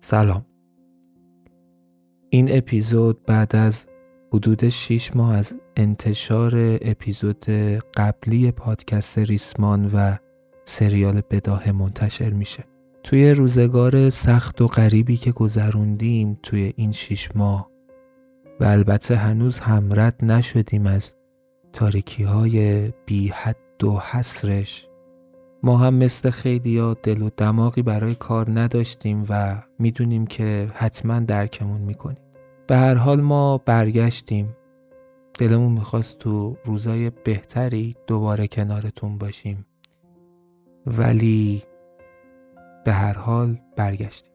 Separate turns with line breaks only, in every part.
سلام. این اپیزود بعد از حدود 6 ماه از انتشار اپیزود قبلی پادکست ریسمان و سریال بداه منتشر میشه. توی روزگار سخت و غریبی که گذروندیم توی این 6 ماه و البته هنوز هم رد نشدیم از تاریکی های بی حد و حسرش ما هم مثل خیلی ها دل و دماغی برای کار نداشتیم و می‌دونیم که حتما درکمون می‌کنیم. به هر حال ما برگشتیم. دلمون می‌خواست تو روزای بهتری دوباره کنارتون باشیم. ولی به هر حال برگشتیم.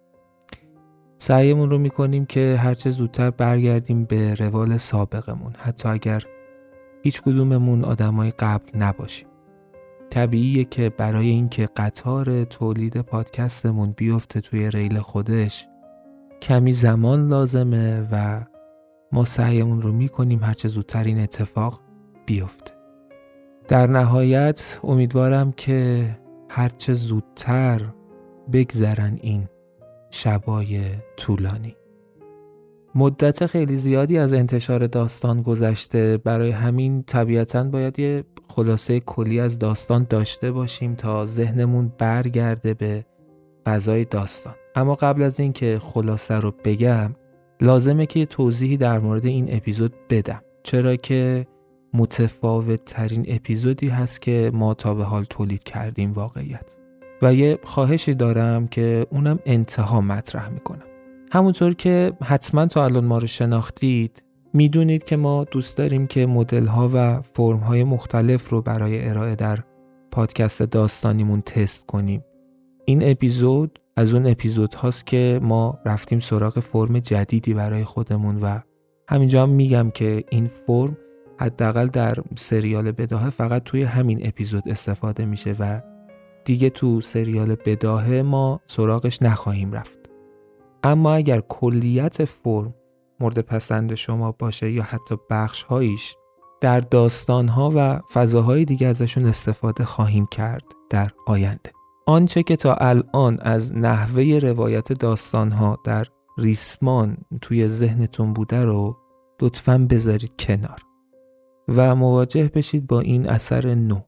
سعیمون رو می‌کنیم که هرچه زودتر برگردیم به روال سابقمون. حتی اگر هیچ کدوممون آدمای قبل نباشیم. طبیعیه که برای اینکه قطار تولید پادکستمون بیفته توی ریل خودش کمی زمان لازمه و ما سعیمون رو می‌کنیم هرچه زودتر این اتفاق بیفته. در نهایت امیدوارم که هرچه زودتر بگذرن این شبای طولانی. مدت خیلی زیادی از انتشار داستان گذشته. برای همین طبیعتا باید یه خلاصه کلی از داستان داشته باشیم تا ذهنمون برگرده به فضای داستان. اما قبل از اینکه خلاصه رو بگم لازمه که توضیحی در مورد این اپیزود بدم. چرا که متفاوت ترین اپیزودی هست که ما تا به حال تولید کردیم واقعیت. و یه خواهشی دارم که اونم انتها مطرح می‌کنم. همونطور که حتما تا الان ما رو شناختید می‌دونید که ما دوست داریم که مدل ها و فرم های مختلف رو برای ارائه در پادکست داستانیمون تست کنیم. این اپیزود از اون اپیزود هاست که ما رفتیم سراغ فرم جدیدی برای خودمون و همینجا هم میگم که این فرم حداقل در سریال بداهه فقط توی همین اپیزود استفاده میشه و دیگه تو سریال بداهه ما سراغش نخواهیم رفت. اما اگر کلیت فرم مورد پسند شما باشه یا حتی بخش هایش در داستان ها و فضاهای دیگه ازشون استفاده خواهیم کرد در آینده. آنچه که تا الان از نحوه روایت داستان ها در ریسمان توی ذهنتون بوده رو لطفا بذارید کنار و مواجه بشید با این اثر نو.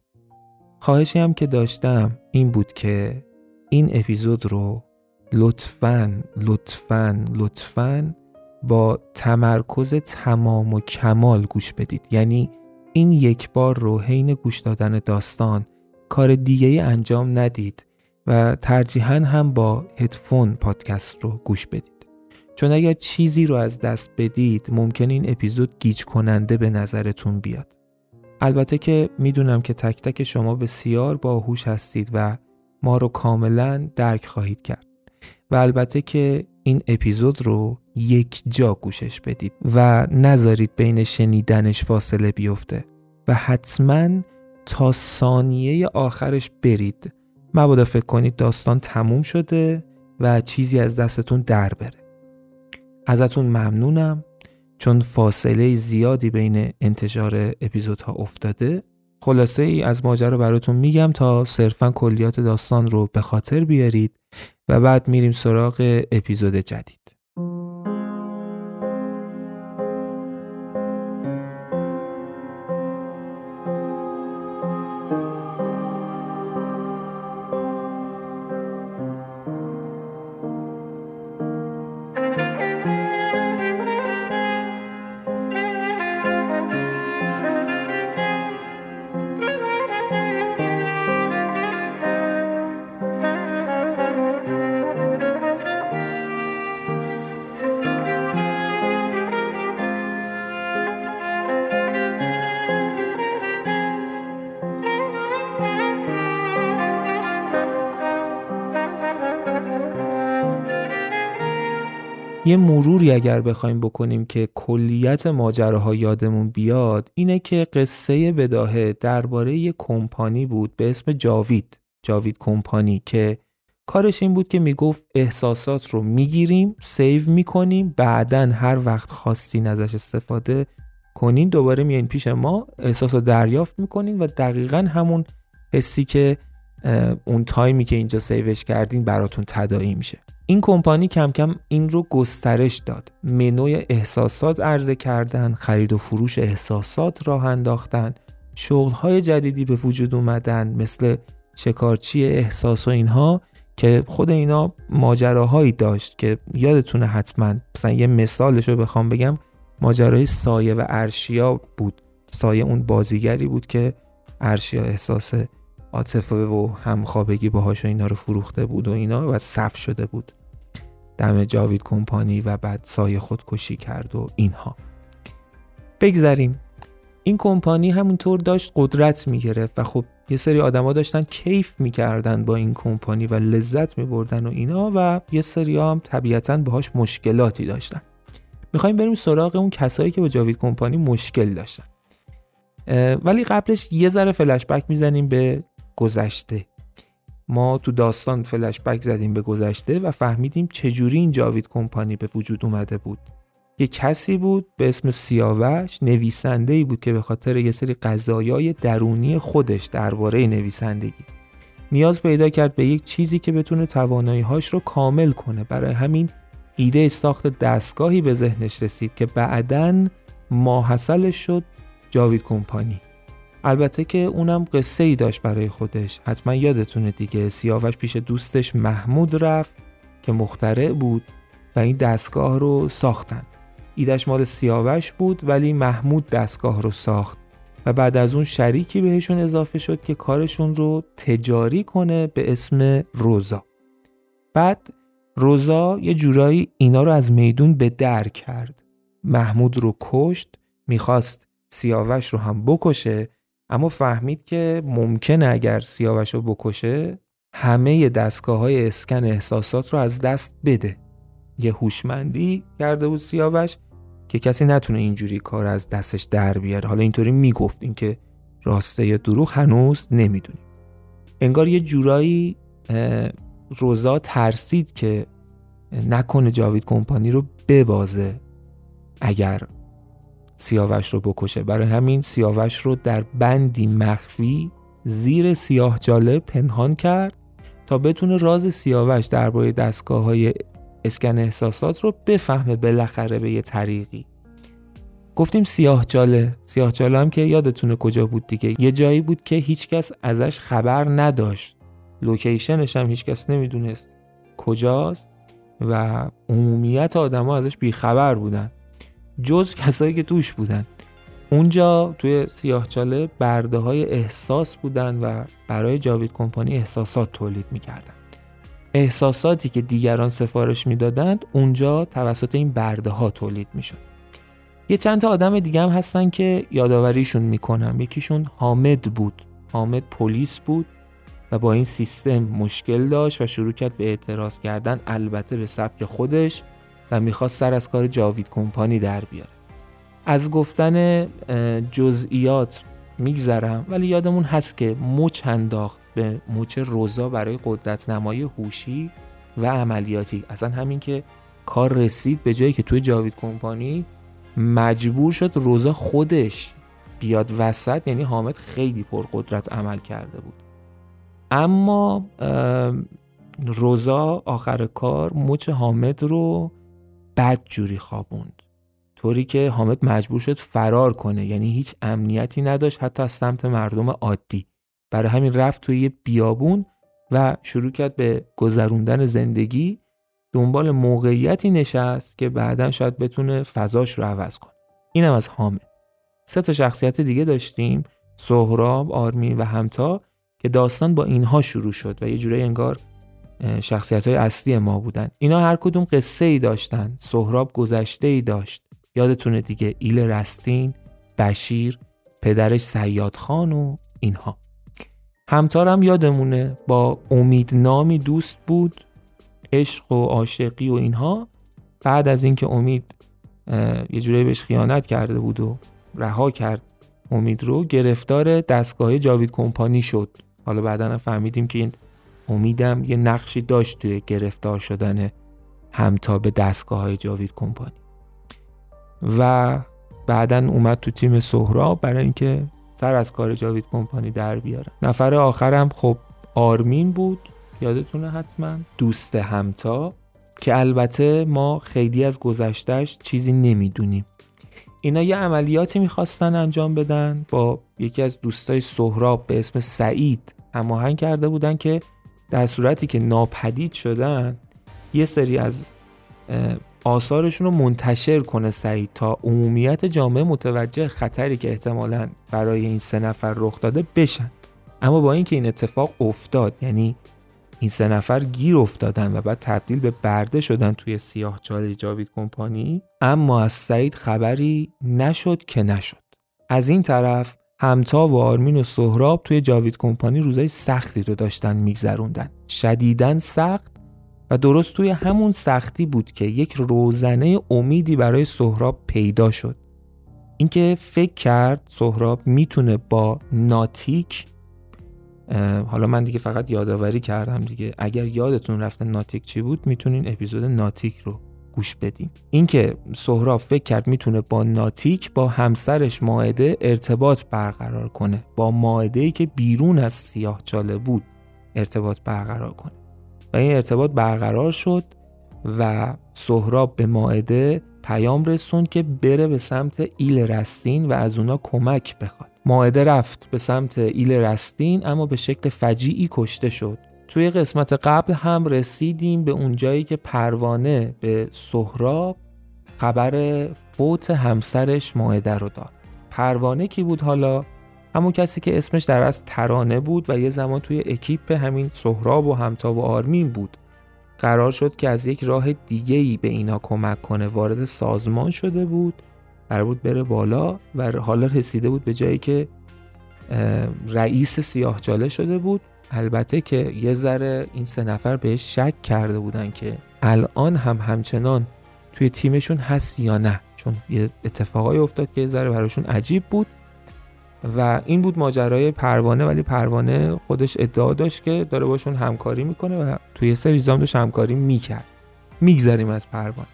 خواهشی هم که داشتم این بود که این اپیزود رو لطفا لطفا لطفا با تمرکز تمام و کمال گوش بدید. یعنی این یک بار رو حین گوش دادن داستان کار دیگه انجام ندید و ترجیحاً هم با هدفون پادکست رو گوش بدید. چون اگر چیزی رو از دست بدید ممکن این اپیزود گیج کننده به نظرتون بیاد. البته که می‌دونم که تک تک شما بسیار باهوش هستید و ما رو کاملا درک خواهید کرد. و البته که این اپیزود رو یک جا گوشش بدید و نذارید بین شنیدنش فاصله بیفته و حتما تا ثانیه آخرش برید. مبادا فکر کنید داستان تموم شده و چیزی از دستتون در بره. ازتون ممنونم. چون فاصله زیادی بین انتشار اپیزودها افتاده خلاصه ای از ماجرا براتون میگم تا صرفا کلیات داستان رو به خاطر بیارید و بعد میریم سراغ اپیزود جدید. مروری اگر بخوایم بکنیم که کلیت ماجراها یادمون بیاد اینه که قصه بداهه درباره یه کمپانی بود به اسم جاوید. جاوید کمپانی که کارش این بود که می‌گفت احساسات رو می‌گیریم save می‌کنیم بعدا هر وقت خواستین ازش استفاده کنین دوباره میان پیش ما احساس رو دریافت می‌کنین و دقیقا همون حسی که اون time ی که اینجا save ش کردین براتون تداعی میشه. این کمپانی کم کم این رو گسترش داد. منوی احساسات عرضه کردن خرید و فروش احساسات راه انداختن شغلهای جدیدی به وجود اومدن مثل شکارچی احساس و اینها که خود اینا ماجراهایی داشت که یادتونه حتما. مثلا یه مثالش رو بخوام بگم ماجرای سایه و ارشیا بود. سایه اون بازیگری بود که ارشیا احساس عاطفه و همخوابگی باهاش و اینا رو فروخته بود و اینا و صف شده بود. دم جاوید کمپانی و بعد سایه خودکشی کرد و اینها. بگذریم. این کمپانی همونطور داشت قدرت می‌گرفت و خب یه سری آدما داشتن کیف می‌کردن با این کمپانی و لذت میبردن و اینا و یه سری هم طبیعتا باهاش مشکلاتی داشتن. می‌خوایم بریم سراغ اون کسایی که با جاوید کمپانی مشکل داشتن. ولی قبلش یه ذره فلش بک می‌زنیم به گذشته. ما تو داستان فلش بک زدیم به گذشته و فهمیدیم چجوری این جاوید کمپانی به وجود اومده بود. یه کسی بود به اسم سیاوش نویسنده ای بود که به خاطر یه سری قضایای درونی خودش درباره نویسندگی نیاز پیدا کرد به یک چیزی که بتونه توانایی هاش رو کامل کنه. برای همین ایده ساخت دستگاهی به ذهنش رسید که بعدا ماحصلش شد جاوید کمپانی. البته که اونم قصه ای داشت برای خودش. حتما یادتونه دیگه سیاوش پیش دوستش محمود رفت که مخترع بود و این دستگاه رو ساختن. ایدش مال سیاوش بود ولی محمود دستگاه رو ساخت و بعد از اون شریکی بهشون اضافه شد که کارشون رو تجاری کنه به اسم روزا. بعد روزا یه جورایی اینا رو از میدون به در کرد. محمود رو کشت می‌خواست سیاوش رو هم بکشه اما فهمید که ممکنه اگر سیاوش رو بکشه همه دستگاه های اسکن احساسات رو از دست بده. یه هوشمندی کرده بود سیاوش که کسی نتونه اینجوری کار از دستش در بیاره. حالا اینطوری می‌گفت اینکه راسته یا دروغ هنوز نمی‌دونیم. انگار یه جورایی روزا ترسید که نکنه جاوید کمپانی رو ببازه اگر سیاوش رو بکشه. برای همین سیاوش رو در بندی مخفی زیر سیاه جاله پنهان کرد تا بتونه راز سیاوش درباره دستگاه های اسکن احساسات رو بفهمه بالاخره به یه طریقی. گفتیم سیاه جاله. سیاه جاله هم که یادتونه کجا بود دیگه. یه جایی بود که هیچکس ازش خبر نداشت. لوکیشنش هم هیچکس نمی‌دونست کجاست و عمومیت آدما ازش بیخبر بودن. جز کسایی که توش بودن. اونجا توی سیاهچاله برده های احساس بودن و برای جاوید کمپانی احساسات تولید می‌کردن. احساساتی که دیگران سفارش می‌دادند اونجا توسط این برده ها تولید می‌شد. یه چند تا آدم دیگه هم هستن که یادآوریشون می‌کنم. یکیشون حامد بود. حامد پلیس بود و با این سیستم مشکل داشت و شروع کرد به اعتراض کردن. البته به سبک خودش و می‌خواست سر از کار جاوید کمپانی در بیاره از گفتن جزئیات میگذرم ولی یادمون هست که مچ انداخت به مچ روزا برای قدرت نمایی هوشی و عملیاتی. اصلا همین که کار رسید به جایی که توی جاوید کمپانی مجبور شد روزا خودش بیاد وسط یعنی حامد خیلی پرقدرت عمل کرده بود. اما روزا آخر کار مچ حامد رو بد جوری خوابوند. طوری که حامد مجبور شد فرار کنه یعنی هیچ امنیتی نداشت حتی از سمت مردم عادی. برای همین رفت توی یه بیابون و شروع کرد به گذروندن زندگی. دنبال موقعیتی نشست که بعدا شاید بتونه فضاش رو عوض کنه. اینم از حامد. سه تا شخصیت دیگه داشتیم سهراب، آرمین و همتا که داستان با اینها شروع شد و یه جوری انگار شخصیت های اصلی ما بودن. اینا هر کدوم قصه ای داشتن. سهراب گذشته ای داشت. یادتونه دیگه ایل رستین بشیر پدرش سیاد خان و اینها. همتارم یادمونه با امید نامی دوست بود عشق و عاشقی و اینها. بعد از اینکه امید یه جوری بهش خیانت کرده بود و رها کرد امید رو گرفتار دستگاه جاوید کمپانی شد. حالا بعدا فهمیدیم که این امیدم یه نقشی داشت توی گرفتار شدن همتا به دستگاه های جاوید کمپانی. و بعدا اومد تو تیم سهراب برای اینکه سر از کار جاوید کمپانی در بیاره. نفر آخرم خب آرمین بود. یادتونه حتما؟ دوست همتا که البته ما خیلی از گذشتهش چیزی نمی‌دونیم. اینا یه عملیاتی می‌خواستن انجام بدن با یکی از دوستای سهراب به اسم سعید هماهنگ کرده بودن که در صورتی که ناپدید شدن یه سری از آثارشون رو منتشر کنه سعید تا عمومیت جامعه متوجه خطری که احتمالا برای این سه نفر رخ داده بشن. اما با اینکه این اتفاق افتاد یعنی این سه نفر گیر افتادن و بعد تبدیل به برده شدن توی سیاه چاله جاوید کمپانی اما از سعید خبری نشد که نشد. از این طرف همتا و آرمین و سهراب توی جاوید کمپانی روزای سختی رو داشتن میگذروندن. شدیدن سخت و درست توی همون سختی بود که یک روزنه امیدی برای سهراب پیدا شد. اینکه فکر کرد سهراب می‌تونه با ناتیک حالا من دیگه فقط یادآوری کردم دیگه. اگر یادتون رفته ناتیک چی بود می‌تونین اپیزود ناتیک رو گوش بدیم. اینکه سهراب فکر کرد می‌تونه با ناتیک با همسرش ماعده ارتباط برقرار کنه. با ماعده ای که بیرون از سیاه چاله بود ارتباط برقرار کنه. و این ارتباط برقرار شد و سهراب به ماعده پیام رسوند که بره به سمت ایل رستین و از اونا کمک بخواد. ماعده رفت به سمت ایل رستین اما به شکل فجیعی کشته شد. توی قسمت قبل هم رسیدیم به اونجایی که پروانه به سهراب خبر فوت همسرش ماعده رو داد. پروانه کی بود حالا؟ همون کسی که اسمش در از ترانه بود و یه زمان توی اکیپ همین سهراب و همتا و آرمین بود. قرار شد که از یک راه دیگه به اینا کمک کنه. وارد سازمان شده بود قرار بود بره بالا و حالا رسیده بود به جایی که رئیس سیاهچاله شده بود. البته که یه ذره این سه نفر بهش شک کرده بودن که الان هم همچنان توی تیمشون هست یا نه. چون یه اتفاقایی افتاد که یه ذره براشون عجیب بود و این بود ماجرای پروانه ولی پروانه خودش ادعا داشت که داره باشون همکاری می‌کنه و توی سری زام داشت همکاری می‌کرد. میگذریم از پروانه.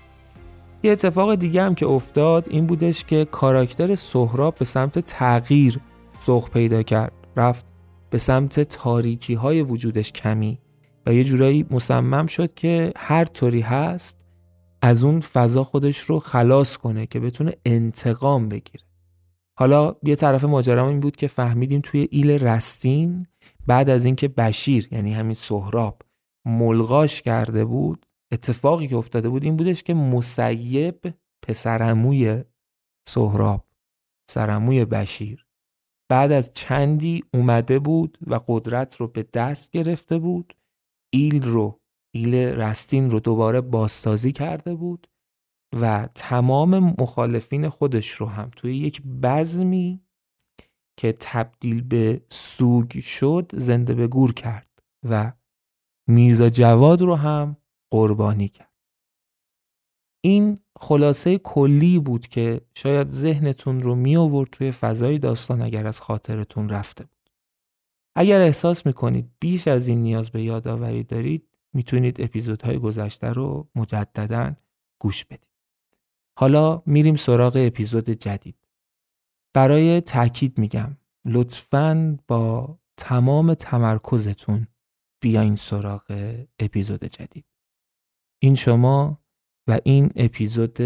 یه اتفاق دیگه هم که افتاد این بودش که کاراکتر سهراب به سمت تغییر سوق پیدا کرد. رفت به سمت تاریکی های وجودش کمی و یه جورایی مصمم شد که هر طوری هست از اون فضا خودش رو خلاص کنه که بتونه انتقام بگیره. حالا یه طرف ماجرا این بود که فهمیدیم توی ایل رستین بعد از اینکه بشیر یعنی همین سهراب ملغاش کرده بود اتفاقی که افتاده بود این بودش که مسیب پسرموی سهراب پسرموی بشیر بعد از چندی اومده بود و قدرت رو به دست گرفته بود ایل رو ایل رستین رو دوباره بازسازی کرده بود و تمام مخالفین خودش رو هم توی یک بزمی که تبدیل به سوگ شد زنده به گور کرد و میرزا جواد رو هم قربانی کرد. این خلاصه کلی بود که شاید ذهنتون رو می آورد توی فضای داستان اگر از خاطرتون رفته بود اگر احساس می‌کنید بیش از این نیاز به یادآوری دارید می‌تونید اپیزودهای گذشته رو مجددا گوش بدید حالا میریم سراغ اپیزود جدید. برای تاکید میگم لطفاً با تمام تمرکزتون بیاین سراغ اپیزود جدید. این شما و این اپیزود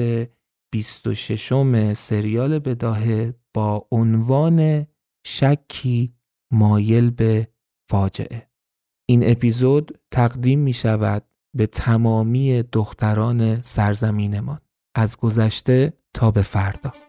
26 سریال بداهه با عنوان شکی مایل به فاجعه. این اپیزود تقدیم می شود به تمامی دختران سرزمینمان. از گذشته تا به فردا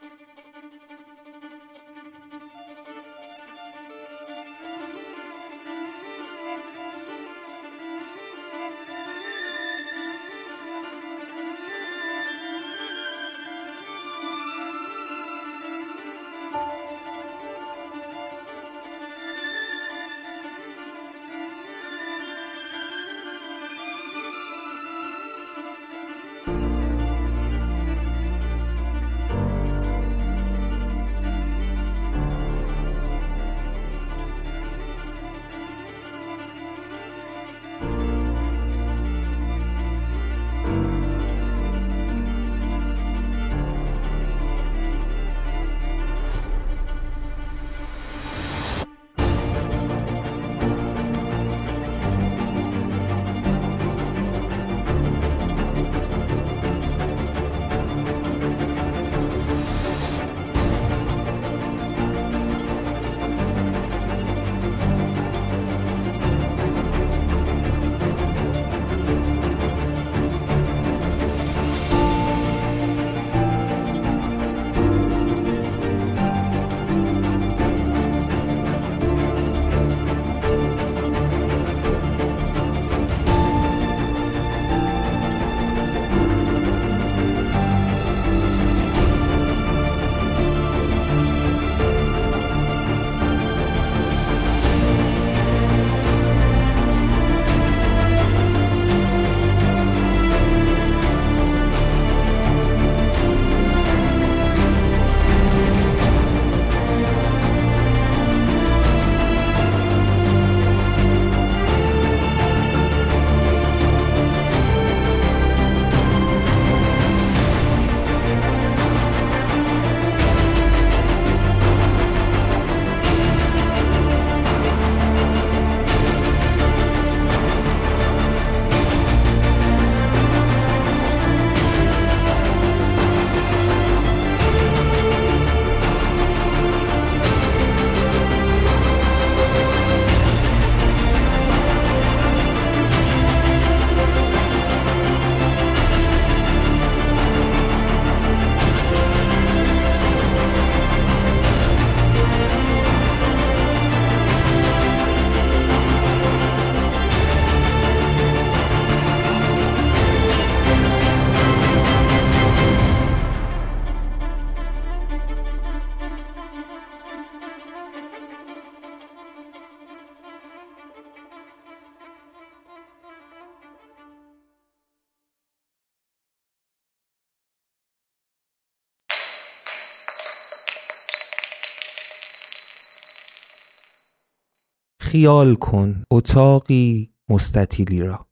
خیال کن اتاقی مستطیلی را.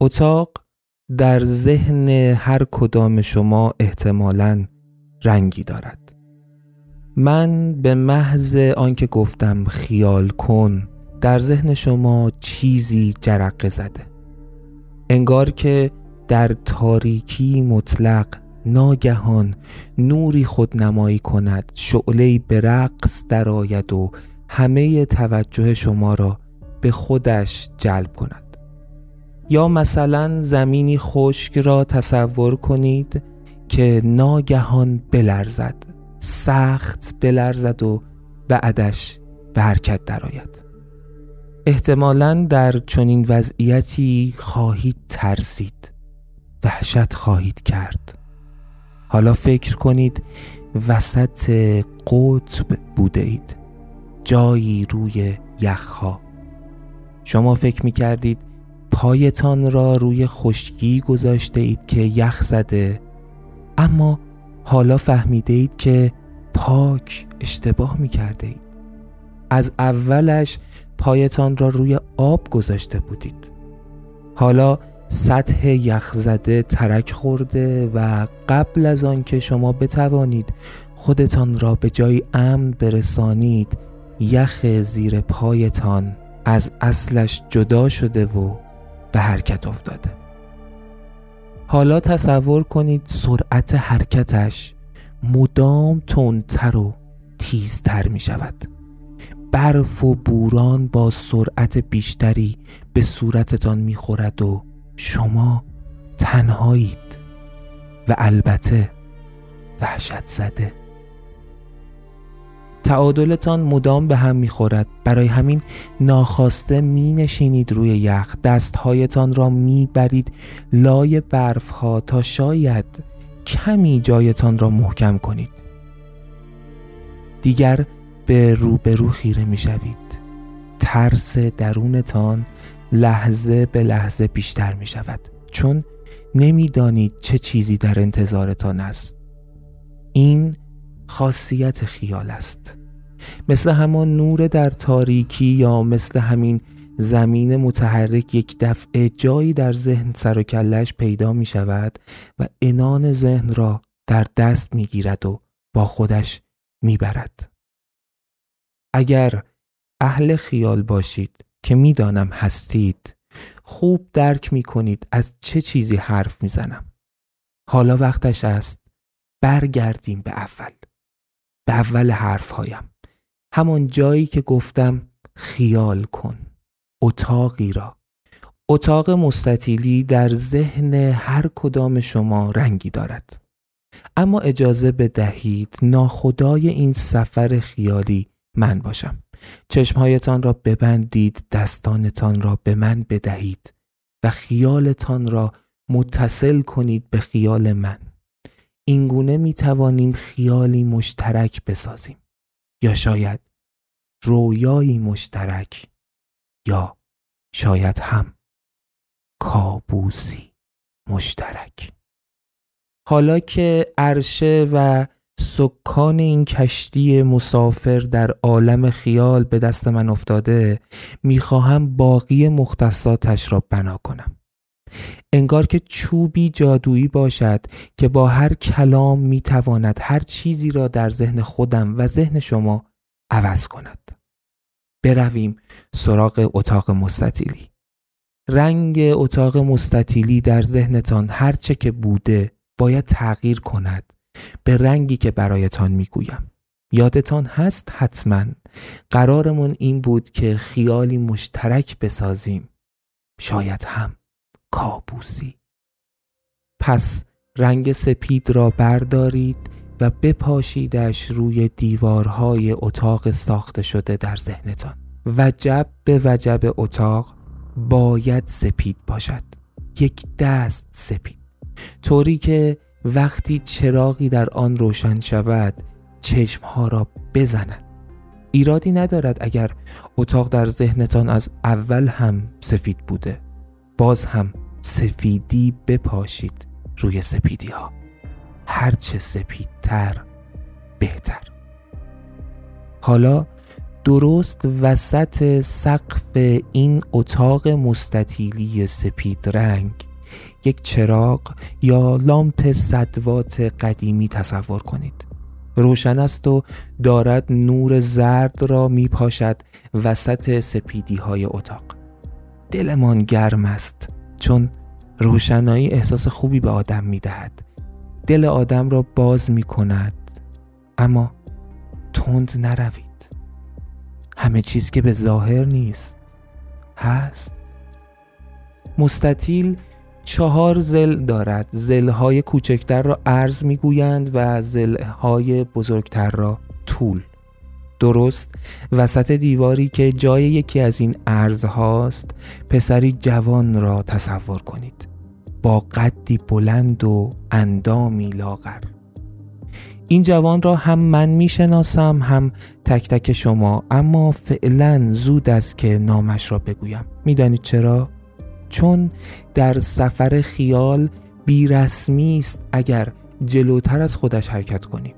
اتاق در ذهن هر کدام شما احتمالاً رنگی دارد. من به محض آنکه گفتم خیال کن در ذهن شما چیزی جرقه زده. انگار که در تاریکی مطلق ناگهان نوری خود نمایی کند شعله به رقص درآید و همه توجه شما را به خودش جلب کند. یا مثلا زمینی خشک را تصور کنید که ناگهان بلرزد سخت بلرزد و بعدش به حرکت درآید. احتمالا در چنین وضعیتی خواهید ترسید وحشت خواهید کرد. حالا فکر کنید وسط قطب بوده اید. جایی روی یخها. شما فکر می کردید پایتان را روی خشکی گذاشته اید که یخ زده اما حالا فهمیده اید که پاک اشتباه می کرده اید. از اولش پایتان را روی آب گذاشته بودید. حالا سطح یخزده ترک خورده و قبل از آنکه شما بتوانید خودتان را به جای امن برسانید یخ زیر پایتان از اصلش جدا شده و به حرکت افتاده. حالا تصور کنید سرعت حرکتش مدام تندتر و تیزتر می شود. برف و بوران با سرعت بیشتری به صورتتان می خورد و شما تنهایید. و البته وحشت زده. تعادلتان مدام به هم می‌خورد. برای همین ناخواسته می نشینید روی یخ. دستهایتان را می برید لای برف ها تا شاید کمی جایتان را محکم کنید. دیگر به روبرو خیره می شوید ترس درونتان لحظه به لحظه بیشتر می شود چون نمی‌دانید چه چیزی در انتظارتان است. این خاصیت خیال است مثل همان نور در تاریکی یا مثل همین زمین متحرک یک دفعه جایی در ذهن سر و کلش پیدا می شود و انان ذهن را در دست می گیرد و با خودش می برد. اگر اهل خیال باشید که می‌دانم هستید خوب درک می کنید از چه چیزی حرف می‌زنم. حالا وقتش است برگردیم به اول. به اول حرفهایم. همان جایی که گفتم خیال کن. اتاقی را. اتاق مستطیلی در ذهن هر کدام شما رنگی دارد. اما اجازه بدهید ناخدای این سفر خیالی من باشم. چشمهایتان را ببندید دستانتان را به من بدهید و خیالتان را متصل کنید به خیال من اینگونه می توانیم خیالی مشترک بسازیم یا شاید رویایی مشترک یا شاید هم کابوسی مشترک. حالا که عرشه و سکان این کشتی مسافر در عالم خیال به دست من افتاده می‌خواهم باقی مختصاتش را بنا کنم. انگار که چوبی جادویی باشد که با هر کلام می‌تواند هر چیزی را در ذهن خودم و ذهن شما عوض کند. برویم سراغ اتاق مستطیلی. رنگ اتاق مستطیلی در ذهنتان هرچه که بوده باید تغییر کند. به رنگی که برایتان می‌گویم. یادتان هست حتما قرارمون این بود که خیالی مشترک بسازیم. شاید هم. کابوسی. پس رنگ سپید را بردارید و بپاشیدش روی دیوارهای اتاق ساخته شده در ذهنتان. وجب به وجب اتاق باید سپید باشد. یک دست سپید. طوری که وقتی چراغی در آن روشن شود چشمها را بزند. ایرادی ندارد اگر اتاق در ذهنتان از اول هم سفید بوده. باز هم سفیدی بپاشید روی سپیدی ها هرچه سپیدتر بهتر. حالا درست وسط سقف این اتاق مستطیلی سپید رنگ یک چراغ یا لامپ صدوات قدیمی تصور کنید. روشن است و دارد نور زرد را می پاشد وسط سپیدی های اتاق. دلمان گرم است چون روشنایی احساس خوبی به آدم می دهد دل آدم را باز می کند اما تند نروید. همه چیز که به ظاهر نیست هست. مستطیل چهار زل دارد. زلهای کوچکتر را عرض می‌گویند و زلهای بزرگتر را طول. درست وسط دیواری که جای یکی از این ارز هاست پسری جوان را تصور کنید. با قدی بلند و اندامی لاغر. این جوان را هم من می‌شناسم هم تک تک شما اما فعلا زود است که نامش را بگویم. می‌دانید چرا؟ چون در سفر خیال بیرسمی است اگر جلوتر از خودش حرکت کنیم.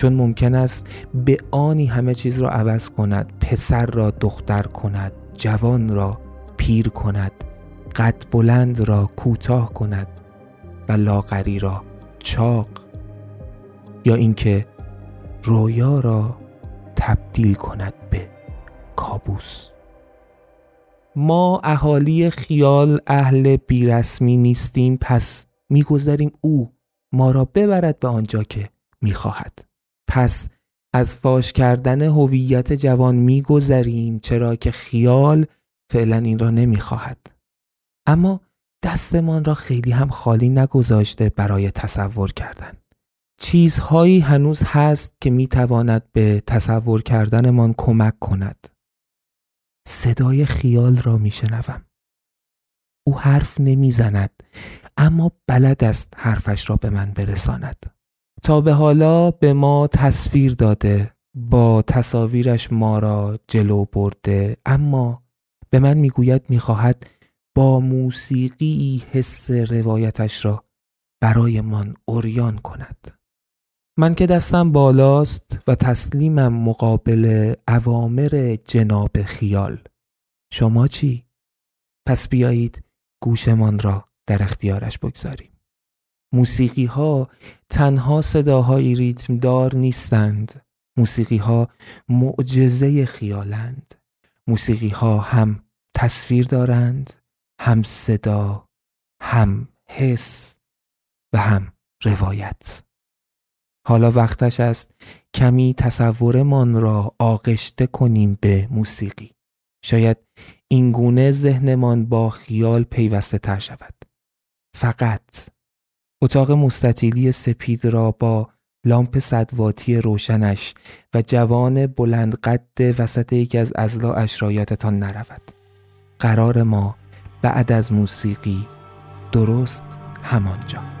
چون ممکن است به آنی همه چیز را عوض کند پسر را دختر کند جوان را پیر کند قد بلند را کوتاه کند و لاغری را چاق یا اینکه رویا را تبدیل کند به کابوس. ما اهالی خیال اهل بیرسمی نیستیم پس می‌گذاریم او ما را ببرد به آنجا که می‌خواهد. پس از فاش کردن هویت جوان میگذریم چرا که خیال فعلا این را نمی‌خواهد. اما دستمان را خیلی هم خالی نگذاشته برای تصور کردن. چیزهایی هنوز هست که می‌تواند به تصور کردنمان کمک کند. صدای خیال را میشنوم. او حرف نمی‌زند اما بلد است حرفش را به من برساند. تا به حالا به ما تصویر داده با تصاویرش ما را جلو برده. اما به من می‌گوید می‌خواهد با موسیقی حس روایتش را برایمان اوریان کند. من که دستم بالاست و تسلیمم مقابل اوامر جناب خیال. شما چی؟ پس بیایید گوشمان را در اختیارش بگذاریم. موسیقی ها تنها صداهای ریتم دار نیستند. موسیقی ها معجزه خیالند. موسیقی ها هم تصویر دارند هم صدا هم حس و هم روایت. حالا وقتش است کمی تصورمان را آغشته کنیم به موسیقی. شاید این گونه ذهنمان با خیال پیوسته تر شود. فقط اتاق مستطیلی سپید را با لامپ صدواتی روشنش و جوان بلند قد وسط یکی از ازلاعش را یادتان نرود. قرار ما بعد از موسیقی درست همانجا.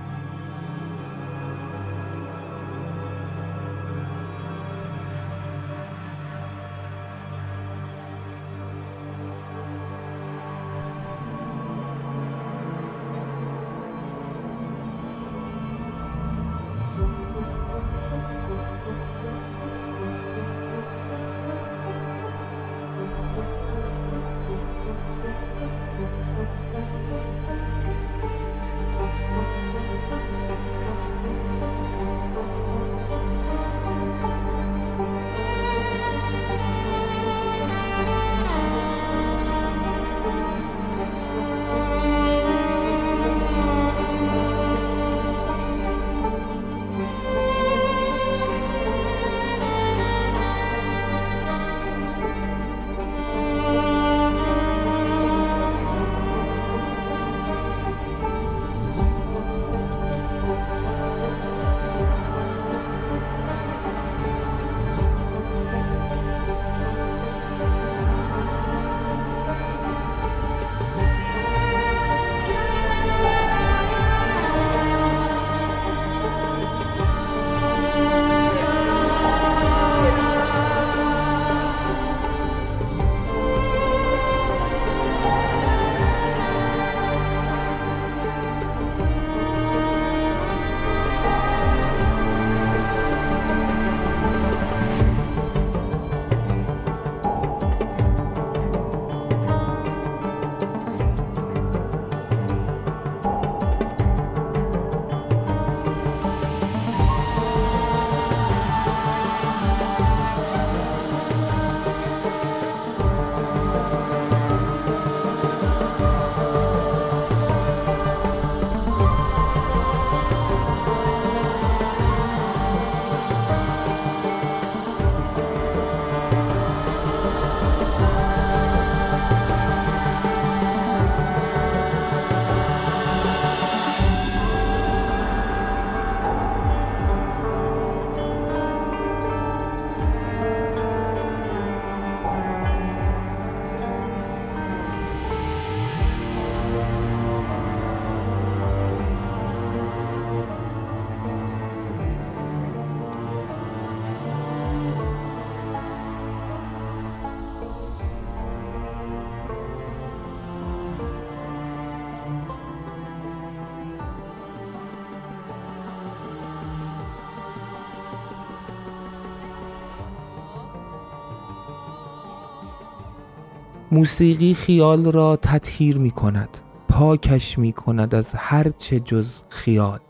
موسیقی خیال را تطهیر می کند. پاکش می کند از هر چه جز خیال.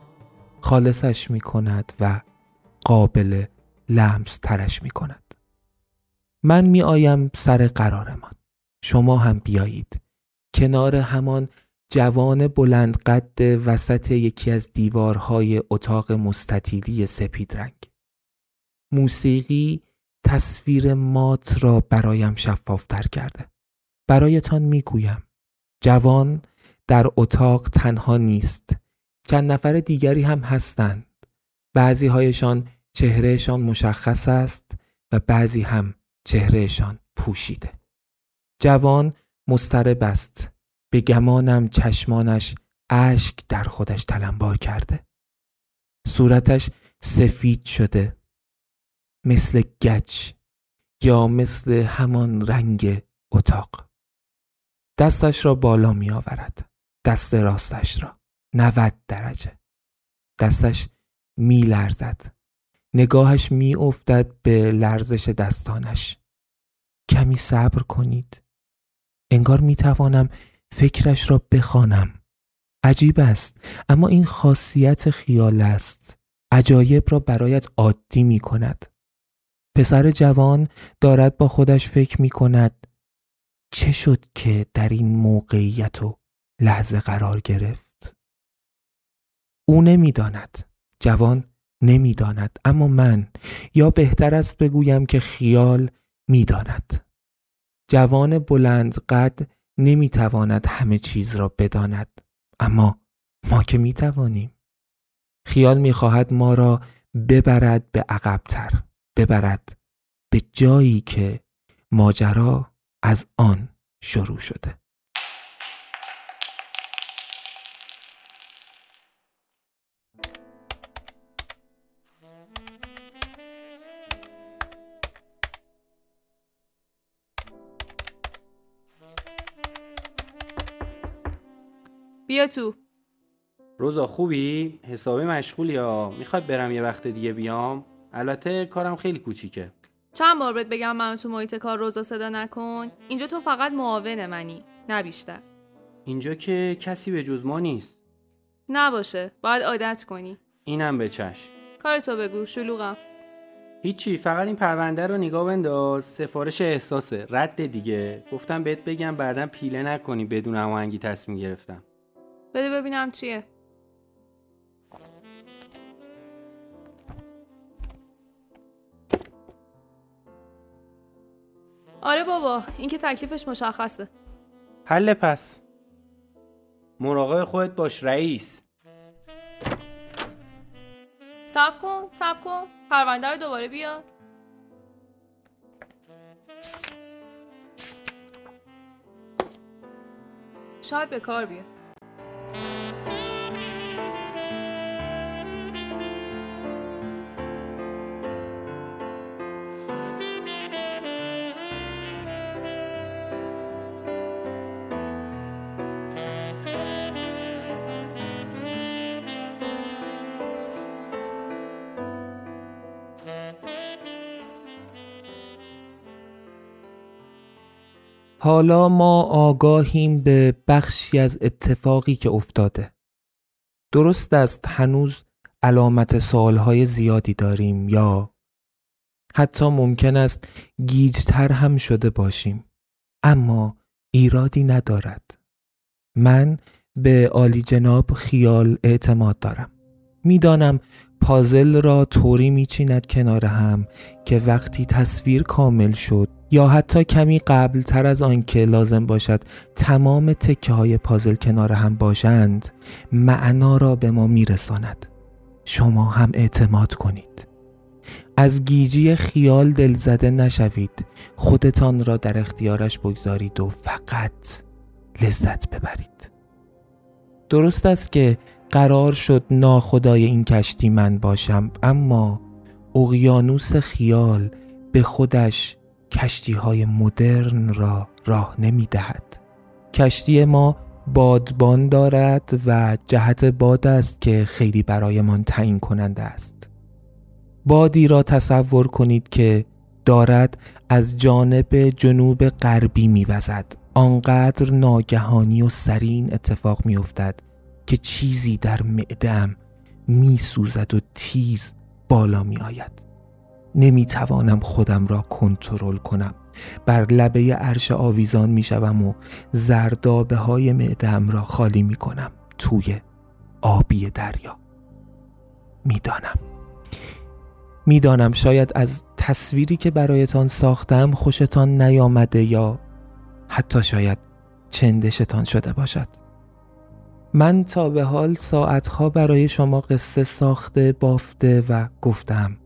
خالصش می کند و قابل لمس ترش می کند. من می آیم سر قرارمان. شما هم بیایید. کنار همان جوان بلند قد وسط یکی از دیوارهای اتاق مستطیلی سپید رنگ. موسیقی تصویر مات را برایم شفافتر کرده. برایتان می‌گویم. جوان در اتاق تنها نیست. چند نفر دیگری هم هستند. بعضی هایشان چهرهشان مشخص است و بعضی هم چهرهشان پوشیده. جوان مسترب است. به گمانم چشمانش اشک در خودش تلمبار کرده. صورتش سفید شده. مثل گچ یا مثل همان رنگ اتاق. دستش را بالا می آورد دست راستش را. نود درجه. دستش می لرزد نگاهش می افتد به لرزش دستانش. کمی صبر کنید. انگار می توانم فکرش را بخوانم. عجیب است اما این خاصیت خیال است. عجایب را برایت عادی می کند پسر جوان دارد با خودش فکر می کند چه شد که در این موقعیت و لحظه قرار گرفت؟ او نمی‌داند. جوان نمی‌داند. اما من یا بهتر است بگویم که خیال می‌داند. جوان بلند قد نمی‌تواند همه چیز را بداند. اما ما که می‌توانیم. خیال می‌خواهد ما را ببرد به عقبتر ببرد به جایی که ماجرا از آن شروع شده
بیا تو
روزا خوبی؟ حسابی مشغولی یا می‌خواد برم یه وقت دیگه بیام؟ البته کارم خیلی کوچیکه
چند بار بهت بگم منو تو محیط کار روزا صدا نکن؟ اینجا تو فقط معاون منی نه بیشتر.
اینجا که کسی به جز ما نیست.
نباشه باید عادت کنی.
اینم به چشم.
کار تو بگو شلوغم.
هیچی فقط این پرونده رو نگاه بنداز. سفارش احساسه رد دیگه. گفتم بهت بگم بعدا پیله نکنی بدون هماهنگی تصمیم گرفتم.
بده ببینم چیه. آره بابا این که تکلیفش مشخصه.
حل پس. مراقب خودت باش رئیس.
سب کن سب کن. پرونده رو دوباره بیار. شاید به کار بیاد.
حالا ما آگاهیم به بخشی از اتفاقی که افتاده. درست است هنوز علامت سوالهای زیادی داریم یا حتی ممکن است گیجتر هم شده باشیم. اما ایرادی ندارد. من به عالی جناب خیال اعتماد دارم. می‌دانم پازل را طوری میچیند کنار هم که وقتی تصویر کامل شد یا حتی کمی قبل تر از آن که لازم باشد تمام تکه های پازل کنار هم باشند معنا را به ما میرساند. شما هم اعتماد کنید. از گیجی خیال دلزده نشوید. خودتان را در اختیارش بگذارید و فقط لذت ببرید. درست است که قرار شد ناخدای این کشتی من باشم اما اقیانوس خیال به خودش کشتی های مدرن را راه نمی دهد. کشتی ما بادبان دارد و جهت باد است که خیلی برایمان تعیین کننده است. بادی را تصور کنید که دارد از جانب جنوب غربی میوزد آنقدر ناگهانی و سرین اتفاق میافتد که چیزی در معدم میسوزد و تیز بالا می آید نمی توانم خودم را کنترل کنم. بر لبه عرش آویزان می شوم و زردابه های معدم را خالی می کنم توی آبی دریا. می‌دانم. می‌دانم شاید از تصویری که برایتان ساختم خوشتان نیامده یا حتی شاید چندشتان شده باشد. من تا به حال ساعتها برای شما قصه ساخته بافته و گفتم.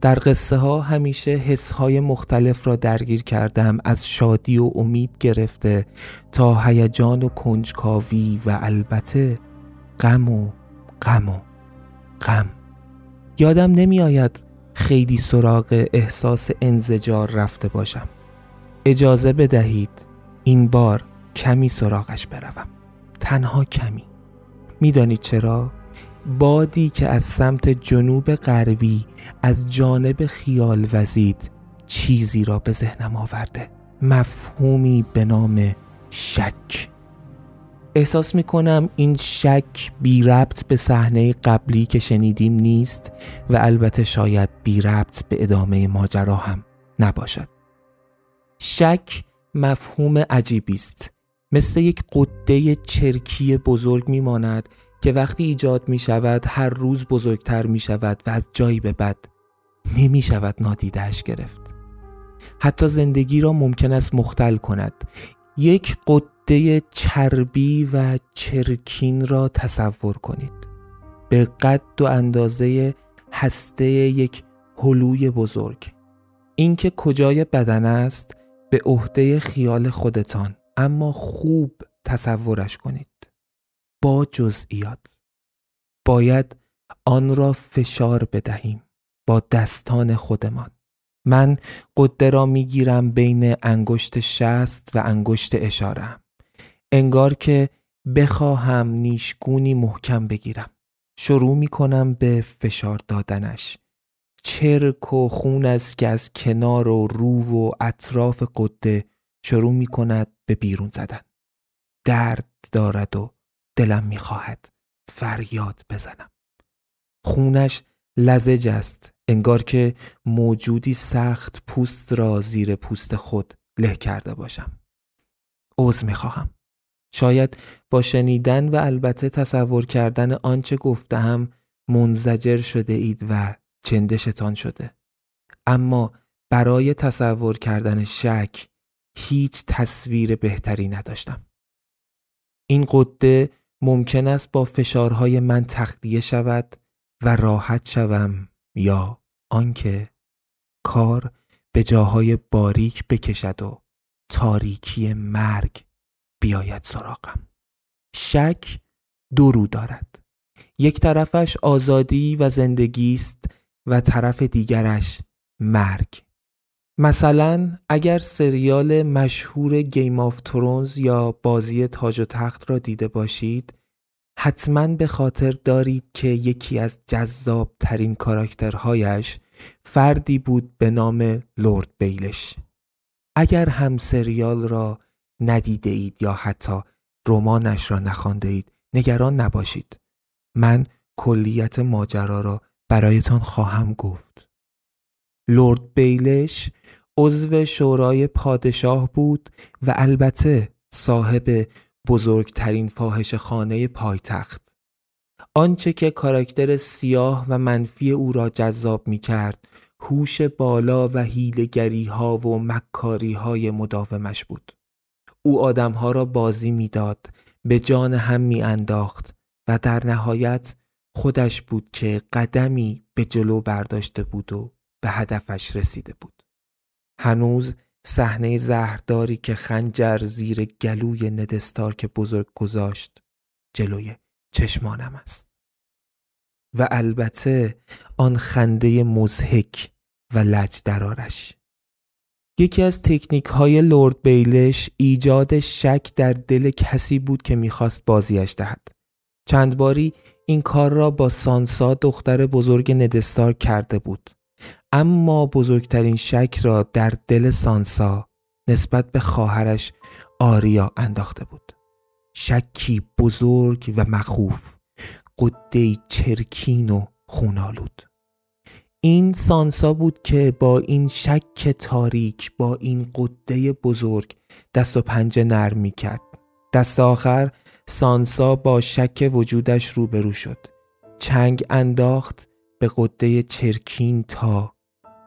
در قصه ها همیشه حس های مختلف را درگیر کردم از شادی و امید گرفته تا هیجان و کنجکاوی و البته غم و غم و غم. یادم نمی آید خیلی سراغ احساس انزجار رفته باشم. اجازه بدهید این بار کمی سراغش بروم. تنها کمی. می‌دانید چرا؟ بادی که از سمت جنوب غربی از جانب خیال وزید چیزی را به ذهنم آورده. مفهومی به نام شک. احساس می کنم این شک بی ربط به صحنه قبلی که شنیدیم نیست و البته شاید بی ربط به ادامه ماجرا هم نباشد. شک مفهوم عجیبی است. مثل یک قده چرکی بزرگ می ماند که وقتی ایجاد می شود هر روز بزرگتر می شود و از جایی به بد نمی شود نادیدهش گرفت. حتی زندگی را ممکن است مختل کند. یک قده چربی و چرکین را تصور کنید. به قد و اندازه هسته یک هلوی بزرگ. اینکه کجای بدن است به عهده خیال خودتان. اما خوب تصورش کنید. با جزئیات. باید آن را فشار بدهیم با دستان خودمان. من قده را می‌گیرم بین انگشت شست و انگشت اشارم. انگار که بخواهم نیشگونی محکم بگیرم. شروع می کنم به فشار دادنش. چرک و خون است که از کنار و رو و اطراف قده شروع می کند به بیرون زدن. درد دارد و دلم می‌خواهد فریاد بزنم. خونش لزج است انگار که موجودی سخت پوست را زیر پوست خود له کرده باشم. عوض می‌خواهم. شاید با شنیدن و البته تصور کردن آنچه گفتهم منزجر شده اید و چندشتان شده. اما برای تصور کردن شک هیچ تصویر بهتری نداشتم. این قده ممکن است با فشارهای من تخلیه شود و راحت شوم یا آنکه کار به جاهای باریک بکشد و تاریکی مرگ بیاید سراغم. شک دو رو دارد. یک طرفش آزادی و زندگی است و طرف دیگرش مرگ. مثلا اگر سریال مشهور گیم آف ترونز یا بازی تاج و تخت را دیده باشید حتما به خاطر دارید که یکی از جذاب ترین کاراکترهایش فردی بود به نام لورد بیلش. اگر هم سریال را ندیده اید یا حتی رمانش را نخوانده اید نگران نباشید. من کلیت ماجرا را برایتان خواهم گفت. لورد بیلش عضو شورای پادشاه بود و البته صاحب بزرگترین فاحش خانه پایتخت. آنچه که کاراکتر سیاه و منفی او را جذاب می کرد هوش بالا و هیلگری ها و مکاری های مداومش بود. او آدمها را بازی می‌داد به جان هم می انداخت و در نهایت خودش بود که قدمی به جلو برداشته بود و به هدفش رسیده بود. هنوز صحنه زهرداری که خنجر زیر گلوی ندستار که بزرگ گذاشت جلوی چشمانم است. و البته آن خنده مزهک و لج درارش یکی از تکنیک های لورد بیلش ایجاد شک در دل کسی بود که می‌خواست بازیش دهد. چند باری این کار را با سانسا دختر بزرگ ندستار کرده بود. اما بزرگترین شک را در دل سانسا نسبت به خواهرش آریا انداخته بود. شکی بزرگ و مخوف قده چرکین و خونالود. این سانسا بود که با این شک تاریک با این قده بزرگ دست و پنجه نرم می کرد دست آخر سانسا با شک وجودش روبرو شد. چنگ انداخت به قده چرکین تا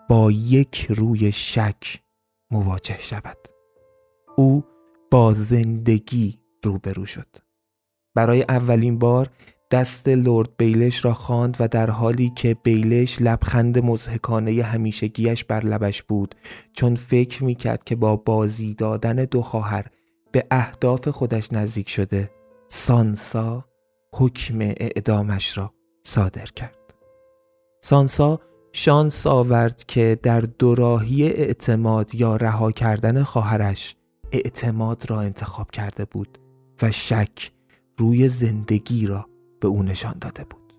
با یک روی شک مواجه شود. او با زندگی روبرو شد. برای اولین بار دست لورد بیلش را خواند و در حالی که بیلش لبخند مزهکانه همیشگیش بر لبش بود چون فکر می‌کرد که با بازی دادن دو خواهر به اهداف خودش نزدیک شده سانسا حکم اعدامش را صادر کرد. سانسا شانس آورد که در دوراهی اعتماد یا رها کردن خواهرش اعتماد را انتخاب کرده بود و شک روی زندگی را به او نشان داده بود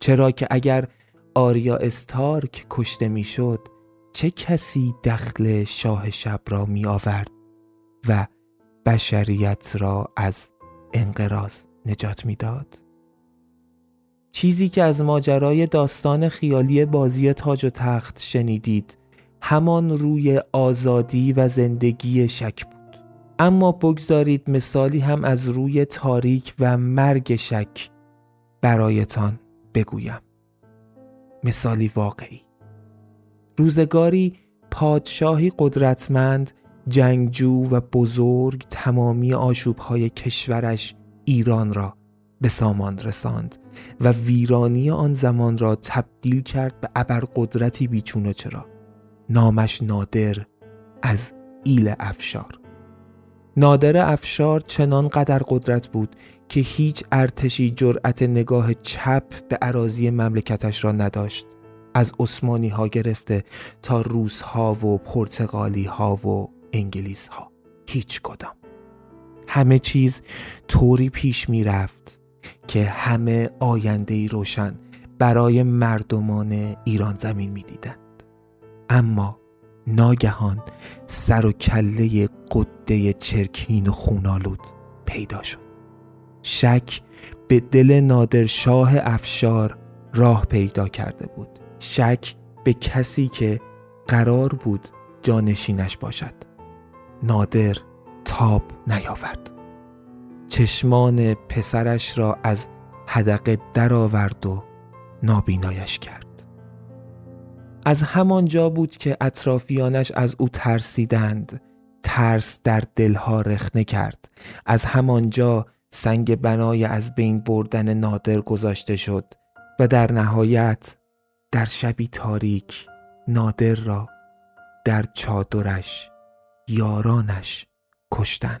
چرا که اگر آریا استارک کشته می‌شد چه کسی دخل شاه شب را می آورد و بشریت را از انقراض نجات می‌داد؟ چیزی که از ماجرای داستان خیالی بازی تاج و تخت شنیدید همان روی آزادی و زندگی شک بود. اما بگذارید مثالی هم از روی تاریک و مرگ شک برایتان بگویم. مثالی واقعی. روزگاری پادشاهی قدرتمند جنگجو و بزرگ تمامی آشوبهای کشورش ایران را به سامان رساند. و ویرانی آن زمان را تبدیل کرد به ابرقدرتی بیچون چرا. نامش نادر از ایل افشار. نادر افشار چنان قدر قدرت بود که هیچ ارتشی جرأت نگاه چپ به عراضی مملکتش را نداشت. از عثمانی ها گرفته تا روس ها و پرتغالی ها و انگلیس ها هیچ کدام. همه چیز طوری پیش می رفت که همه آینده روشن برای مردمان ایران زمین می دیدند. اما ناگهان سر و کله قده چرکین و خونالود پیدا شد. شک به دل نادرشاه افشار راه پیدا کرده بود. شک به کسی که قرار بود جانشینش باشد. نادر تاب نیاورد. چشمان پسرش را از حدقه درآورد و نابینایش کرد. از همان بود که اطرافیانش از او ترسیدند. ترس در دلها رخنه کرد. از همانجا سنگ بنای از بین بردن نادر گذاشته شد و در نهایت در شبی تاریک نادر را در چادرش یارانش کشتند.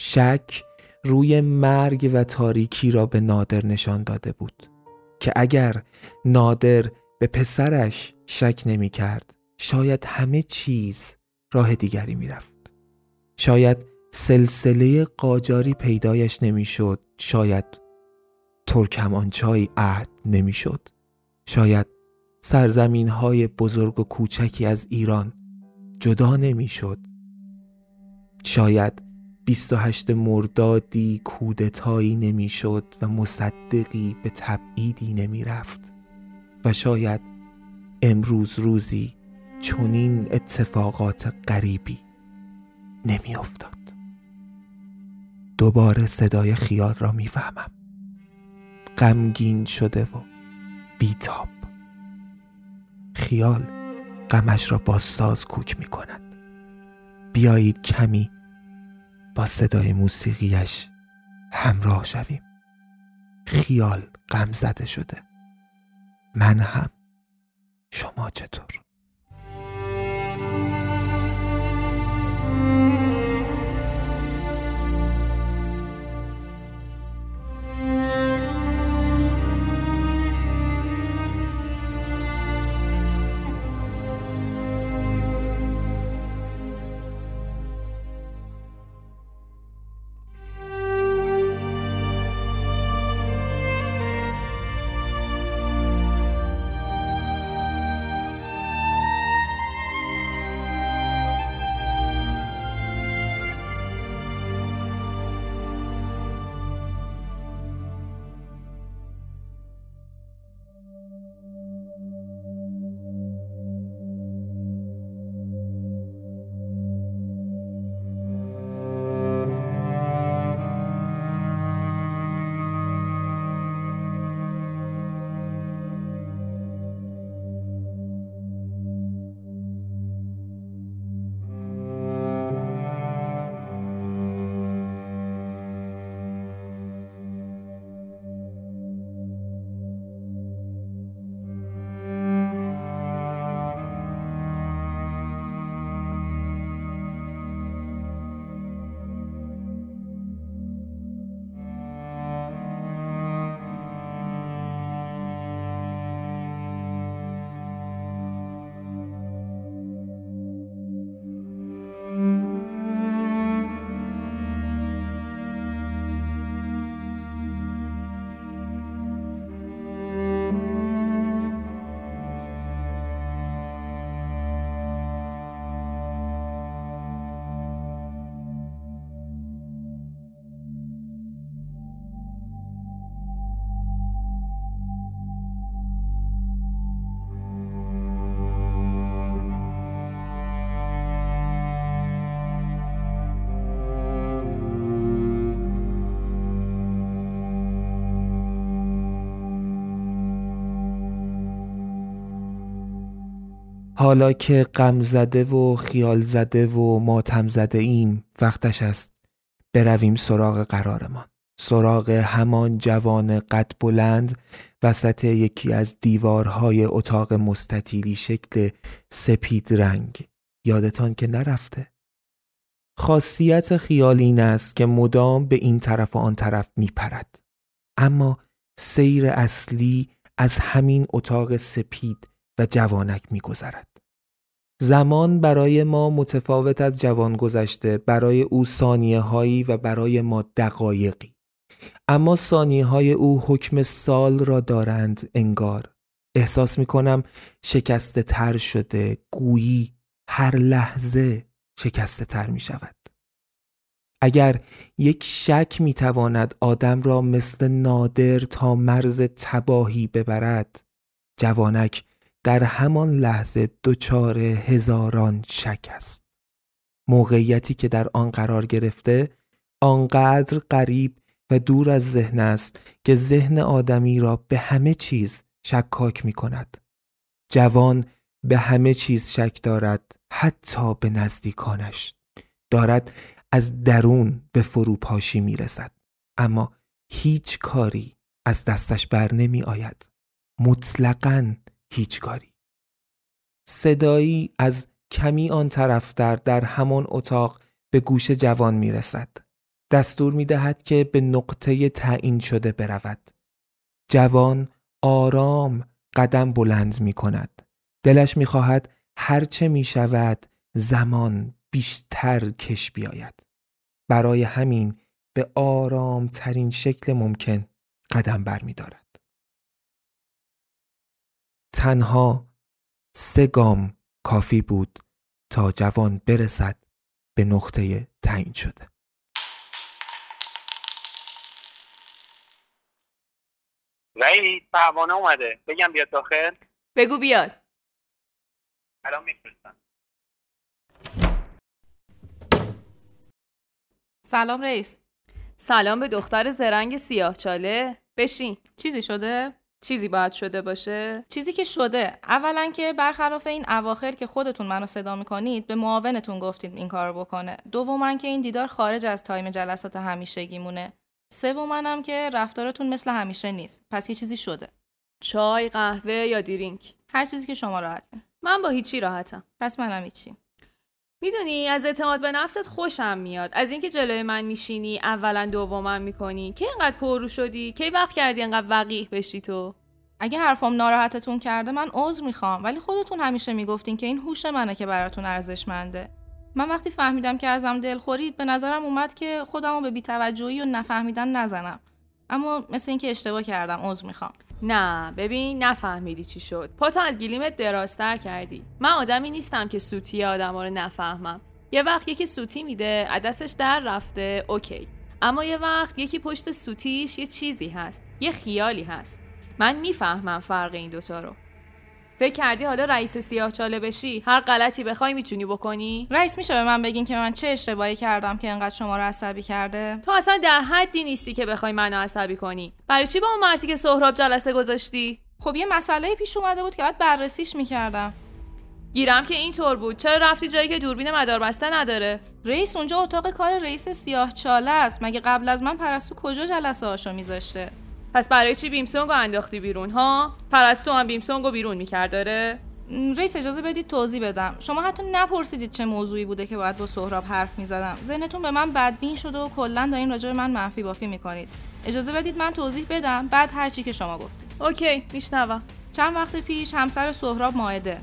شک روی مرگ و تاریکی را به نادر نشان داده بود که اگر نادر به پسرش شک نمی کرد شاید همه چیز راه دیگری می رفت. شاید سلسله قاجاری پیدایش نمی‌شد شاید ترکمانچای عهد نمی‌شد شاید سرزمین های بزرگ و کوچکی از ایران جدا نمی‌شد شاید 28 مردادی کودتایی نمی‌شد و مصدقی به تبعیدی نمی‌رفت. و شاید امروز روزی چنین اتفاقات غریبی نمیافتاد. دوباره صدای خیال را می‌فهمم. غمگین شده و بیتاب. خیال غمش را با ساز کوک می کند بیایید کمی با صدای موسیقیش همراه شویم. خیال غم زده شده. من هم. شما چطور؟ حالا که غم زده و خیال زده و ماتم زده ایم وقتش است برویم سراغ قرارمان سراغ همان جوان قد بلند وسط یکی از دیوارهای اتاق مستطیلی شکل سپید رنگ یادتان که نرفته خاصیت خیال این است که مدام به این طرف و آن طرف می پرد. اما سیر اصلی از همین اتاق سپید و جوانک میگذرد. زمان برای ما متفاوت از جوان گذشته برای او ثانیه هایی و برای ما دقایقی. اما ثانیه های او حکم سال را دارند انگار. احساس می کنم شکسته تر شده گویی هر لحظه شکسته تر می شود اگر یک شک می تواند آدم را مثل نادر تا مرز تباهی ببرد جوانک در همان لحظه دچار هزاران شک است. موقعیتی که در آن قرار گرفته آنقدر قریب و دور از ذهن است که ذهن آدمی را به همه چیز شکاک می کند. جوان به همه چیز شک دارد حتی به نزدیکانش. دارد از درون به فروپاشی می رسد. اما هیچ کاری از دستش بر نمی آید. مطلقاً هیچ کاری صدایی از کمی آن طرفتر در همان اتاق به گوش جوان می رسد. دستور می دهد که به نقطه تعیین شده برود. جوان آرام قدم بلند می کند. دلش می خواهد هرچه می شود زمان بیشتر کش بیاید. برای همین به آرام ترین شکل ممکن قدم بر می دارد. تنها سه گام کافی بود تا جوان برسد به نقطه تعیین شده.
وحید پروانه اومده. بگم بیاد داخل.
بگو بیاد.
الان میفرستم.
سلام رئیس.
سلام به دختر زرنگ سیاه چاله. بشین.
چیزی شده؟
چیزی باید شده باشه؟
چیزی که شده. اولا که برخلاف این اواخر که خودتون منو صدا می‌کنید به معاونتون گفتید این کارو بکنه. دوما که این دیدار خارج از تایم جلسات همیشگیمونه. سومنم که رفتارتون مثل همیشه نیست. پس یه چیزی شده.
چای قهوه یا دیرینک؟
هر چیزی که شما راحت
من با هیچی راحتم.
پس منم هیچی.
می‌دونی از اعتماد به نفست خوشم میاد. از اینکه جلوی من میشینی اولا دومم می‌کنی. که اینقدر پررو شدی؟ کی وقت کردی اینقدر وقیح بشی تو؟
اگه حرفم ناراحتتون کرده من عذر می‌خوام. ولی خودتون همیشه می‌گفتین که این هوش منه که براتون ارزشمنده. من وقتی فهمیدم که ازم دل خورید به نظرم اومد که خودمو به بیتوجهی و نفهمیدن نزنم. اما مثل اینکه اشتباه کردم عذر می‌خوام.
نه ببین نفهمیدی چی شد. پاتو از گلیمت دراستر کردی. من آدمی نیستم که سوتی آدم رو نفهمم. یه وقت یکی سوتی میده دستش در رفته اوکی. اما یه وقت یکی پشت سوتیش یه چیزی هست یه خیالی هست. من می‌فهمم فرق این دوتا رو. فکر کردی حالا رئیس سیاه چاله بشی؟ هر غلطی بخوای می‌تونی بکنی؟
رئیس میشه به من بگین که من چه اشتباهی کردم که انقدر شما رو عصبی کرده؟
تو اصلا در حدی نیستی که بخوای منو عصبی کنی. برای چی با اون مردی که سهراب جلسه گذاشتی؟
خب یه مسئله پیش اومده بود که باید بررسیش می‌کردم.
گیرم که اینطور بود. چرا رفتی جایی که دوربین مداربسته نداره؟
رئیس اونجا اتاق کار رئیس سیاه چاله است. مگه قبل از من پرستو کجا جلسه هاشو میذاشته؟
پس برای چی بیمسونگو انداختی بیرون ها؟ پرستو هم بیمسونگو بیرون می‌کرد داره؟
رئیس اجازه بدید توضیح بدم. شما حتی نپرسیدید چه موضوعی بوده که باید با سهراب حرف می‌زدم. ذهنتون به من بدبین شده و کلا دارین راجع به من منفی بافی می‌کنید. اجازه بدید من توضیح بدم بعد هر چی که شما گفتید.
اوکی میشنوم.
چند وقت پیش همسر سهراب ماعده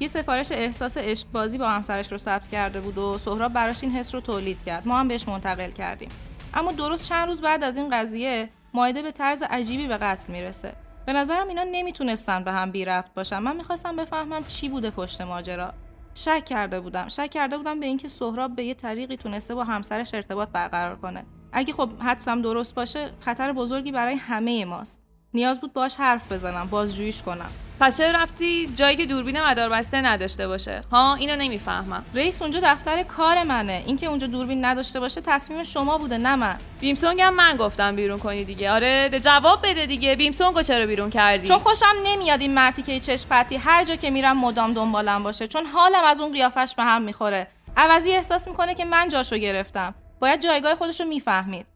یه سفارش احساس عشق بازی با همسرش رو ثبت کرده بود و سهراب براش این حس رو تولید کرد. ما هم بهش منتقل کردیم. اما درست چند روز بعد از این قضیه ماعده به طرز عجیبی به قتل می‌رسه. به نظرم اینا نمی‌تونستن به هم بی ربط باشن. من می‌خواستم بفهمم چی بوده پشت ماجرا. شک کرده بودم. شک کرده بودم به اینکه سهراب به یه طریقی تونسته با همسرش ارتباط برقرار کنه. اگه خب حدسم درست باشه خطر بزرگی برای همه ماست. نیاز بود باش حرف بزنم بازجوییش کنم.
پس چرا رفتی جایی که دوربین مداربسته نداشته باشه؟ ها اینو نمی‌فهمم.
رئیس اونجا دفتر کار منه. اینکه اونجا دوربین نداشته باشه تصمیم شما بوده نه من.
بیمسونگ هم من گفتم بیرون کنی دیگه. آره ده جواب بده دیگه. بیمسونگو چرا بیرون کردی؟
چون خوشم نمیاد این مرتی که چشم پتی هر جا که میرم مدام دنبالم باشه. چون حالم از اون قیافش به هم می‌خوره. عوضی احساس می‌کنه که من جاشو گرفتم. باید جایگاه خودش رو می‌فهمید.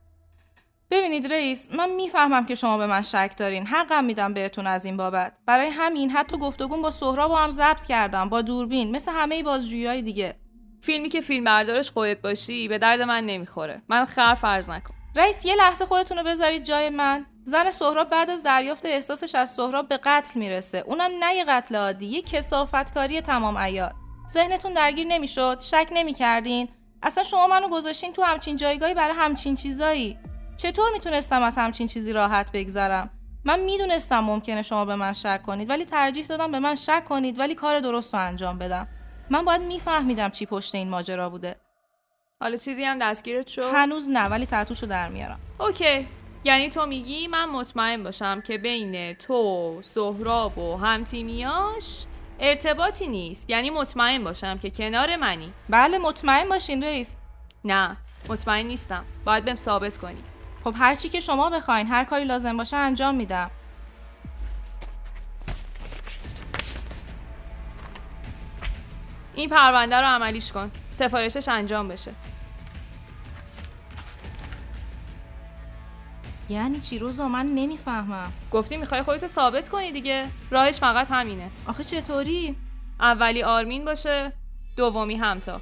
ببینید رئیس من می‌فهمم که شما به من شک دارین. حقم میدم بهتون از این بابت. برای همین حتی گفتگون با سهراب با هم ضبط کردم با دوربین مثل همه بازجویی دیگه.
فیلمی که فیلم بردارش خودت باشی به درد من نمی‌خوره. من خر فرض نکن.
رئیس یه لحظه خودتون رو بذارید جای من. زن سهراب بعد از دریافت احساسش از سهراب به قتل می‌رسه. اونم نه یه قتل عادی یه کسافتکاری تمام عیار. ذهنتون درگیر نمی‌شد شک نمی‌کردین. اصلا شما منو گذاشتین تو همچین جایگاهی برای همچین چیزایی. چطور می‌تونستم از همچین چیزی راحت بگذرم؟ من می‌دونستم ممکنه شما به من شک کنید ولی ترجیح دادم به من شک کنید ولی کار درست رو انجام بدم. من باید میفهمیدم چی پشت این ماجرا بوده.
حالا چیزی هم دستگیرت شد؟
هنوز نه ولی تتوشو در میارم.
اوکی. یعنی تو میگی من مطمئن باشم که بین تو سهراب و همتیمیاش ارتباطی نیست. یعنی مطمئن باشم که کنار منی.
بله مطمئن باشین رئیس.
نه مطمئن نیستم. باید بهم ثابت کنی.
خب هر چی که شما بخواین هر کاری لازم باشه انجام میدم.
این پرونده رو عملیش کن. سفارشش انجام بشه.
یعنی چی روزا؟ من نمی‌فهمم.
گفتی می‌خوای خودتو ثابت کنی دیگه. راهش فقط همینه.
آخه چطوری؟
اولی آرمین باشه دومی همتا.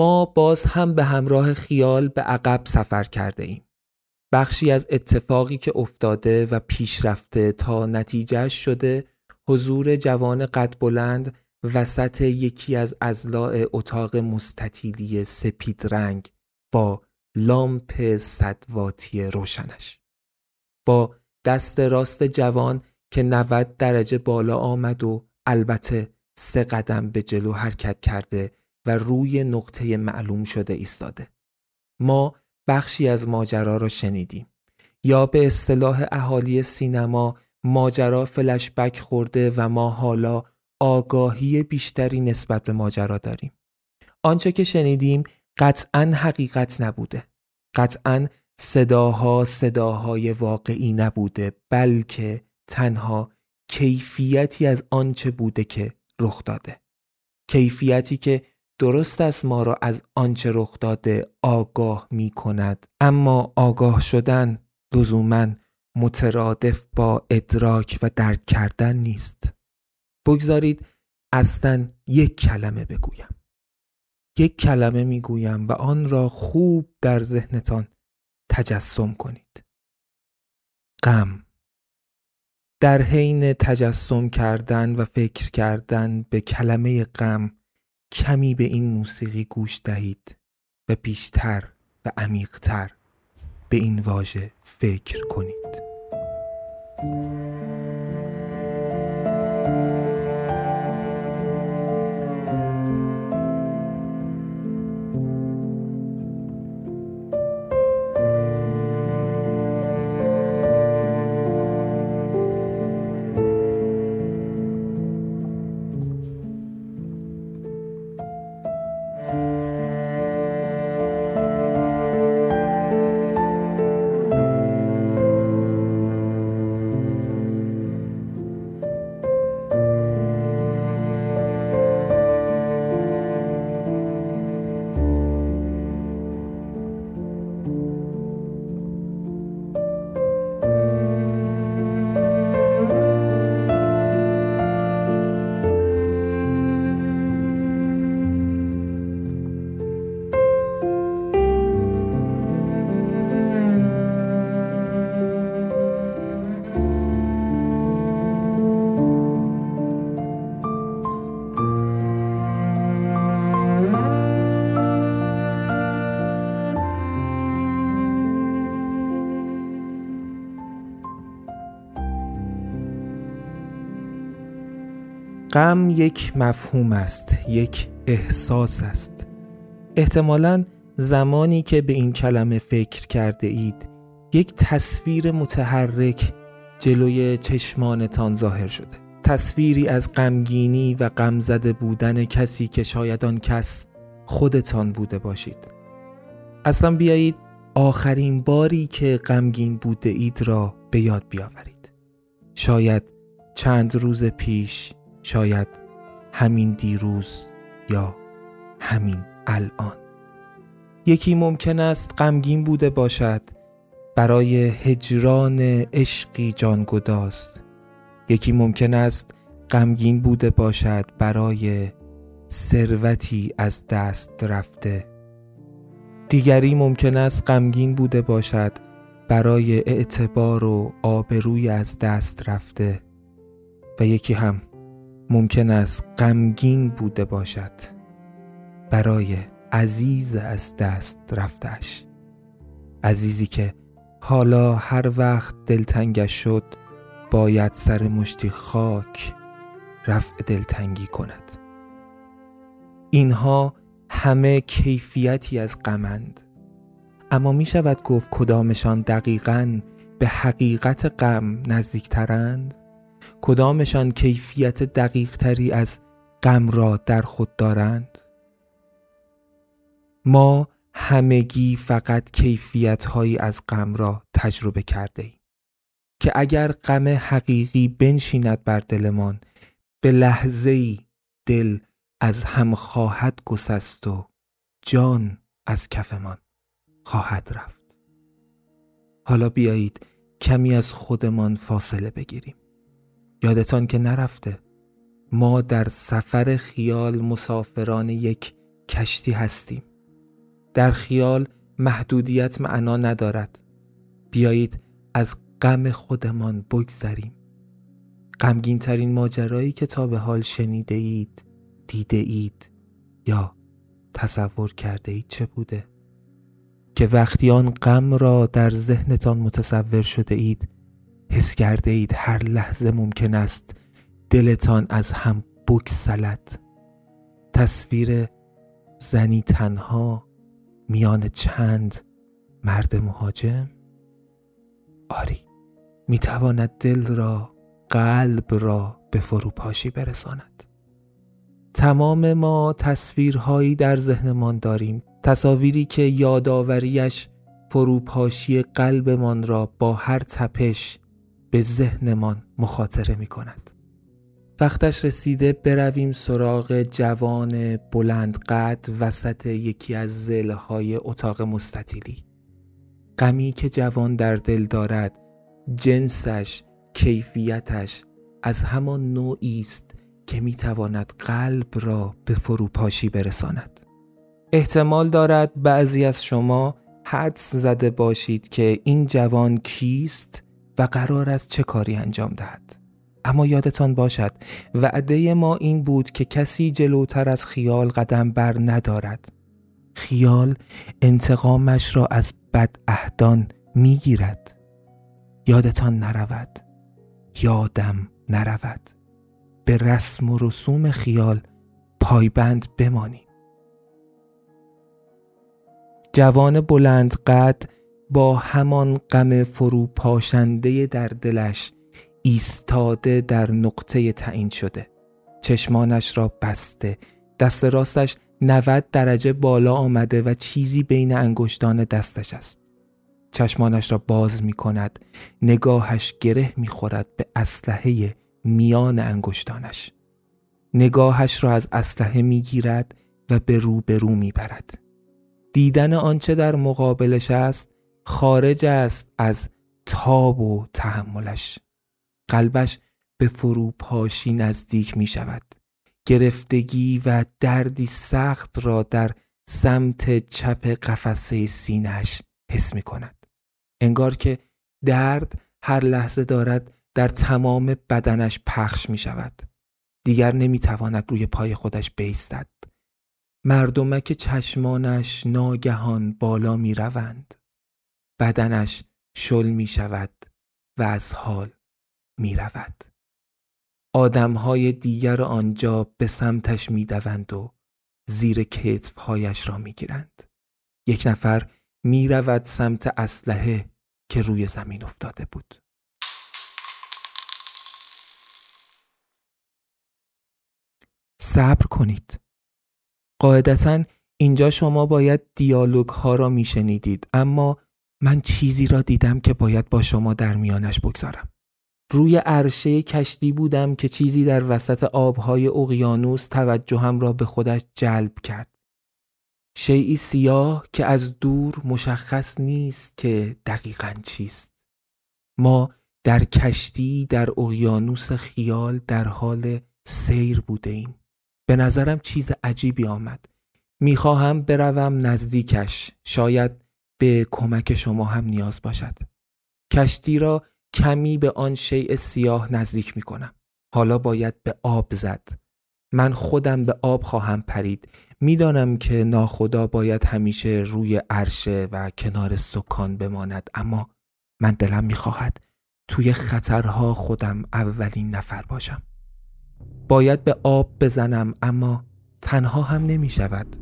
ما باز هم به همراه خیال به عقب سفر کرده ایم. بخشی از اتفاقی که افتاده و پیشرفته تا نتیجه شده حضور جوان قد بلند وسط یکی از ازلاع اتاق مستطیلی سپید رنگ با لامپ صدواتی روشنش با دست راست جوان که 90 درجه بالا آمد و البته سه قدم به جلو حرکت کرده و روی نقطه معلوم شده ایستاده. ما بخشی از ماجرا را شنیدیم. یا به اصطلاح اهالی سینما ماجرا فلشبک خورده و ما حالا آگاهی بیشتری نسبت به ماجرا داریم. آنچه که شنیدیم قطعا حقیقت نبوده. قطعا صداها صداهای واقعی نبوده بلکه تنها کیفیتی از آنچه بوده که رخ داده. کیفیتی که درست است ما را از آنچه رخ داده آگاه می کند. اما آگاه شدن لزوما مترادف با ادراک و درک کردن نیست. بگذارید اصلا یک کلمه بگویم. یک کلمه می‌گویم و آن را خوب در ذهنتان تجسم کنید. غم. در حین تجسم کردن و فکر کردن به کلمه غم کمی به این موسیقی گوش دهید و بیشتر و عمیقتر به این واژه فکر کنید. غم یک مفهوم است یک احساس است. احتمالا زمانی که به این کلمه فکر کرده اید یک تصویر متحرک جلوی چشمانتان ظاهر شده. تصویری از غمگینی و غم زده بودن کسی که شاید آن کس خودتان بوده باشید. اصلا بیایید آخرین باری که غمگین بوده اید را به یاد بیاورید. شاید چند روز پیش شاید همین دیروز یا همین الان. یکی ممکن است غمگین بوده باشد برای هجران عشقی جانگداز. یکی ممکن است غمگین بوده باشد برای ثروتی از دست رفته. دیگری ممکن است غمگین بوده باشد برای اعتبار و آبروی از دست رفته. و یکی هم ممکن است غمگین بوده باشد برای عزیز از دست رفتش عزیزی که حالا هر وقت دلتنگش شد باید سر مشتی خاک رفع دلتنگی کند. اینها همه کیفیتی از غمند. اما می شود گفت کدامشان دقیقا به حقیقت غم نزدیکترند؟ کدامشان کیفیت دقیق تری از غم را در خود دارند؟ ما همگی فقط کیفیت هایی از غم را تجربه کرده ایم که اگر غم حقیقی بنشیند بر دلمان به لحظه ای دل از هم خواهد گسست و جان از کفمان خواهد رفت. حالا بیایید کمی از خودمان فاصله بگیریم. یادتان که نرفته. ما در سفر خیال مسافران یک کشتی هستیم. در خیال محدودیت معنا ندارد. بیایید از غم خودمان بگذریم. غمگین ترین ماجرایی که تا به حال شنیده اید دیده اید یا تصور کرده اید چه بوده؟ که وقتی آن غم را در ذهنتان متصور شده اید حس کرده اید هر لحظه ممکن است دلتان از هم بکسلد تصویر زنی تنها میان چند مرد مهاجم؟ آری می‌تواند دل را قلب را به فروپاشی برساند. تمام ما تصویرهایی در ذهنمان داریم. تصاویری که یادآوریش فروپاشی قلبمان را با هر تپش به ذهنمان مخاطره می کند. وقتش رسیده برویم سراغ جوان بلند قد وسط یکی از زلهای اتاق مستطیلی. غمی که جوان در دل دارد جنسش کیفیتش از همان نوعی است که می‌تواند قلب را به فروپاشی برساند احتمال دارد بعضی از شما حدس زده باشید که این جوان کیست و قرار است چه کاری انجام دهد. اما یادتان باشد وعده ما این بود که کسی جلوتر از خیال قدم بر ندارد. خیال انتقامش را از بد اهدان می‌گیرد. یادتان نرود. یادم نرود. به رسم و رسوم خیال پایبند بمانیم. جوان بلند قد با همان غم فروپاشنده در دلش ایستاده در نقطه تعیین شده. چشمانش را بسته. دست راستش 90 درجه بالا آمده و چیزی بین انگشتان دستش است. چشمانش را باز می کند. نگاهش گره می خورد به اسلحه میان انگشتانش. نگاهش را از اسلحه می گیرد و به رو می برد. دیدن آنچه در مقابلش است خارج است از تاب و تحملش. قلبش به فروپاشی نزدیک می شود گرفتگی و دردی سخت را در سمت چپ قفسه سینهش حس می کند انگار که درد هر لحظه دارد در تمام بدنش پخش می شود دیگر نمی تواند روی پای خودش بیستد. مردمک چشمانش ناگهان بالا می روند بدنش شل می شود و از حال می رود آدمهای دیگر آنجا به سمتش می دوند و زیر کتفهایش را می گیرند. یک نفر می رود سمت اسلحه که روی زمین افتاده بود. صبر کنید. قاعدتا اینجا شما باید دیالوگ ها را می شنیدید اما من چیزی را دیدم که باید با شما در میانش بگذارم. روی عرشه کشتی بودم که چیزی در وسط آبهای اقیانوس توجهم را به خودش جلب کرد. شیعی سیاه که از دور مشخص نیست که دقیقا چیست. ما در کشتی در اقیانوس خیال در حال سیر بوده ایم. به نظرم چیز عجیبی آمد. می‌خواهم بروم نزدیکش. شاید به کمک شما هم نیاز باشد. کشتی را کمی به آن شیء سیاه نزدیک می کنم. حالا باید به آب زد. من خودم به آب خواهم پرید. می‌دانم که ناخدا باید همیشه روی عرشه و کنار سکان بماند اما من دلم می‌خواهد توی خطرها خودم اولین نفر باشم. باید به آب بزنم اما تنها هم نمی شود.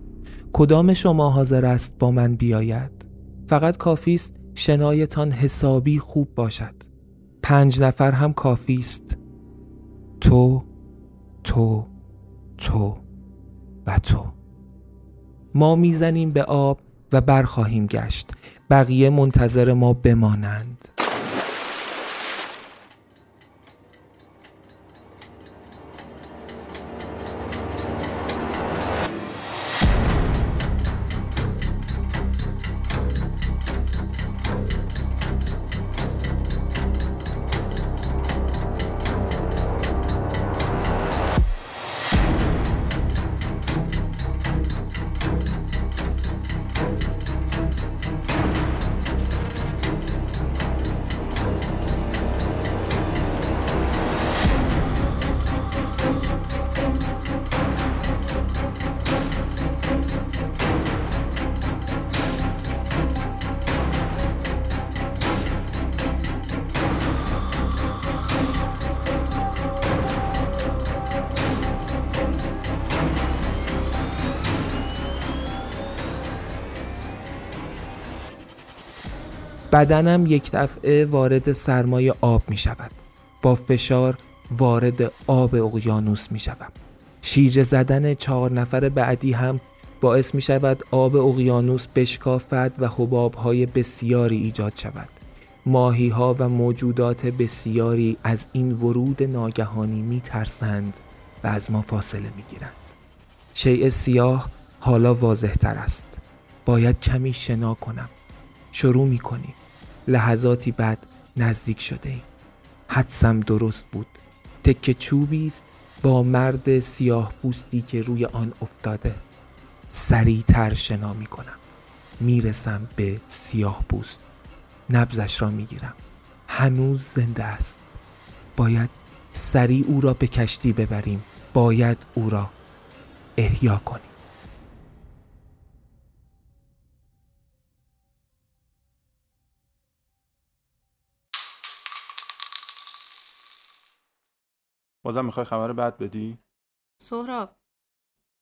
کدام شما حاضر است با من بیاید؟ فقط کافی است شنایتان حسابی خوب باشد. پنج نفر هم کافی است. تو تو تو و تو. ما می‌زنیم به آب و برخواهیم گشت. بقیه منتظر ما بمانند. بدنم یک دفعه وارد سرمای آب می شود. با فشار وارد آب اقیانوس می شود شیرجه زدن چهار نفر بعدی هم باعث می شود آب اقیانوس بشکافد و حباب های بسیاری ایجاد شود. ماهی ها و موجودات بسیاری از این ورود ناگهانی می ترسند و از ما فاصله می گیرند. شیء سیاه حالا واضح تر است. باید کمی شنا کنم. شروع می کنیم. لحظاتی بعد نزدیک شده ایم. حدسم درست بود. تکه چوبی است با مرد سیاه پوستی که روی آن افتاده. سریعتر شنا می کنم. می‌رسم به سیاه پوست. نبزش را می‌گیرم هنوز زنده است. باید سریع او را به کشتی ببریم. باید او را احیا کنیم.
بازم می‌خوای خبر بد بدی؟
سهراب.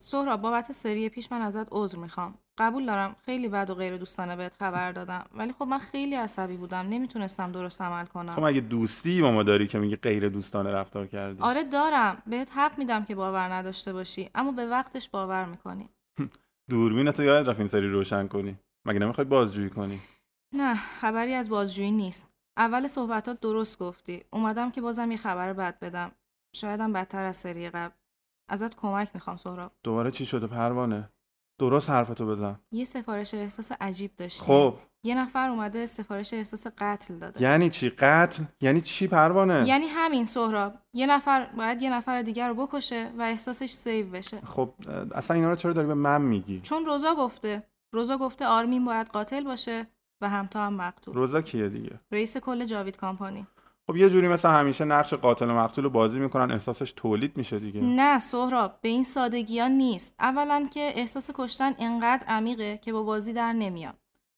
سهراب بابت سری پیش من ازت عذر می‌خوام. قبول دارم خیلی بد و غیر دوستانه بهت خبر دادم. ولی خب من خیلی عصبی بودم. نمی‌تونستم درست عمل کنم.
تو مگه دوستی با ما داری که میگی غیر دوستانه رفتار کردی؟
آره دارم. بهت حق میدم که باور نداشته باشی. اما به وقتش باور می‌کنی.
دوربین تو یاد رفت این سری روشن کنی؟ مگه نمی‌خوای بازجویی کنی؟
نه خبری از بازجویی نیست. اول صحبتات درست گفتی. اومدم که بازم یه خبر بد بدم. شایدم بدتر از سری قبل. ازت کمک می‌خوام سهراب.
دوباره چی شده؟ پروانه. درست حرفتو بزن.
یه سفارش احساس عجیب داشتی
خب.
یه نفر اومده سفارش احساس قتل داده.
یعنی چی؟ قتل؟ یعنی چی پروانه؟
یعنی همین سهراب. یه نفر باید یه نفر دیگر رو بکشه و احساسش سیو بشه.
خب اصلا اینا رو چرا داری به من میگی؟
چون روزا گفته. روزا گفته آرمین باید قاتل باشه و همتا هم مقتول.
روزا کیه دیگه؟
رئیس کل جاوید کامپانی.
خب یه جوری مثل همیشه نقش قاتل و مقتول رو بازی می‌کنن احساسش تولید میشه دیگه.
نه سهراب به این سادگی ها نیست. اولا که احساس کشتن انقدر عمیقه که با بازی در نمیاد.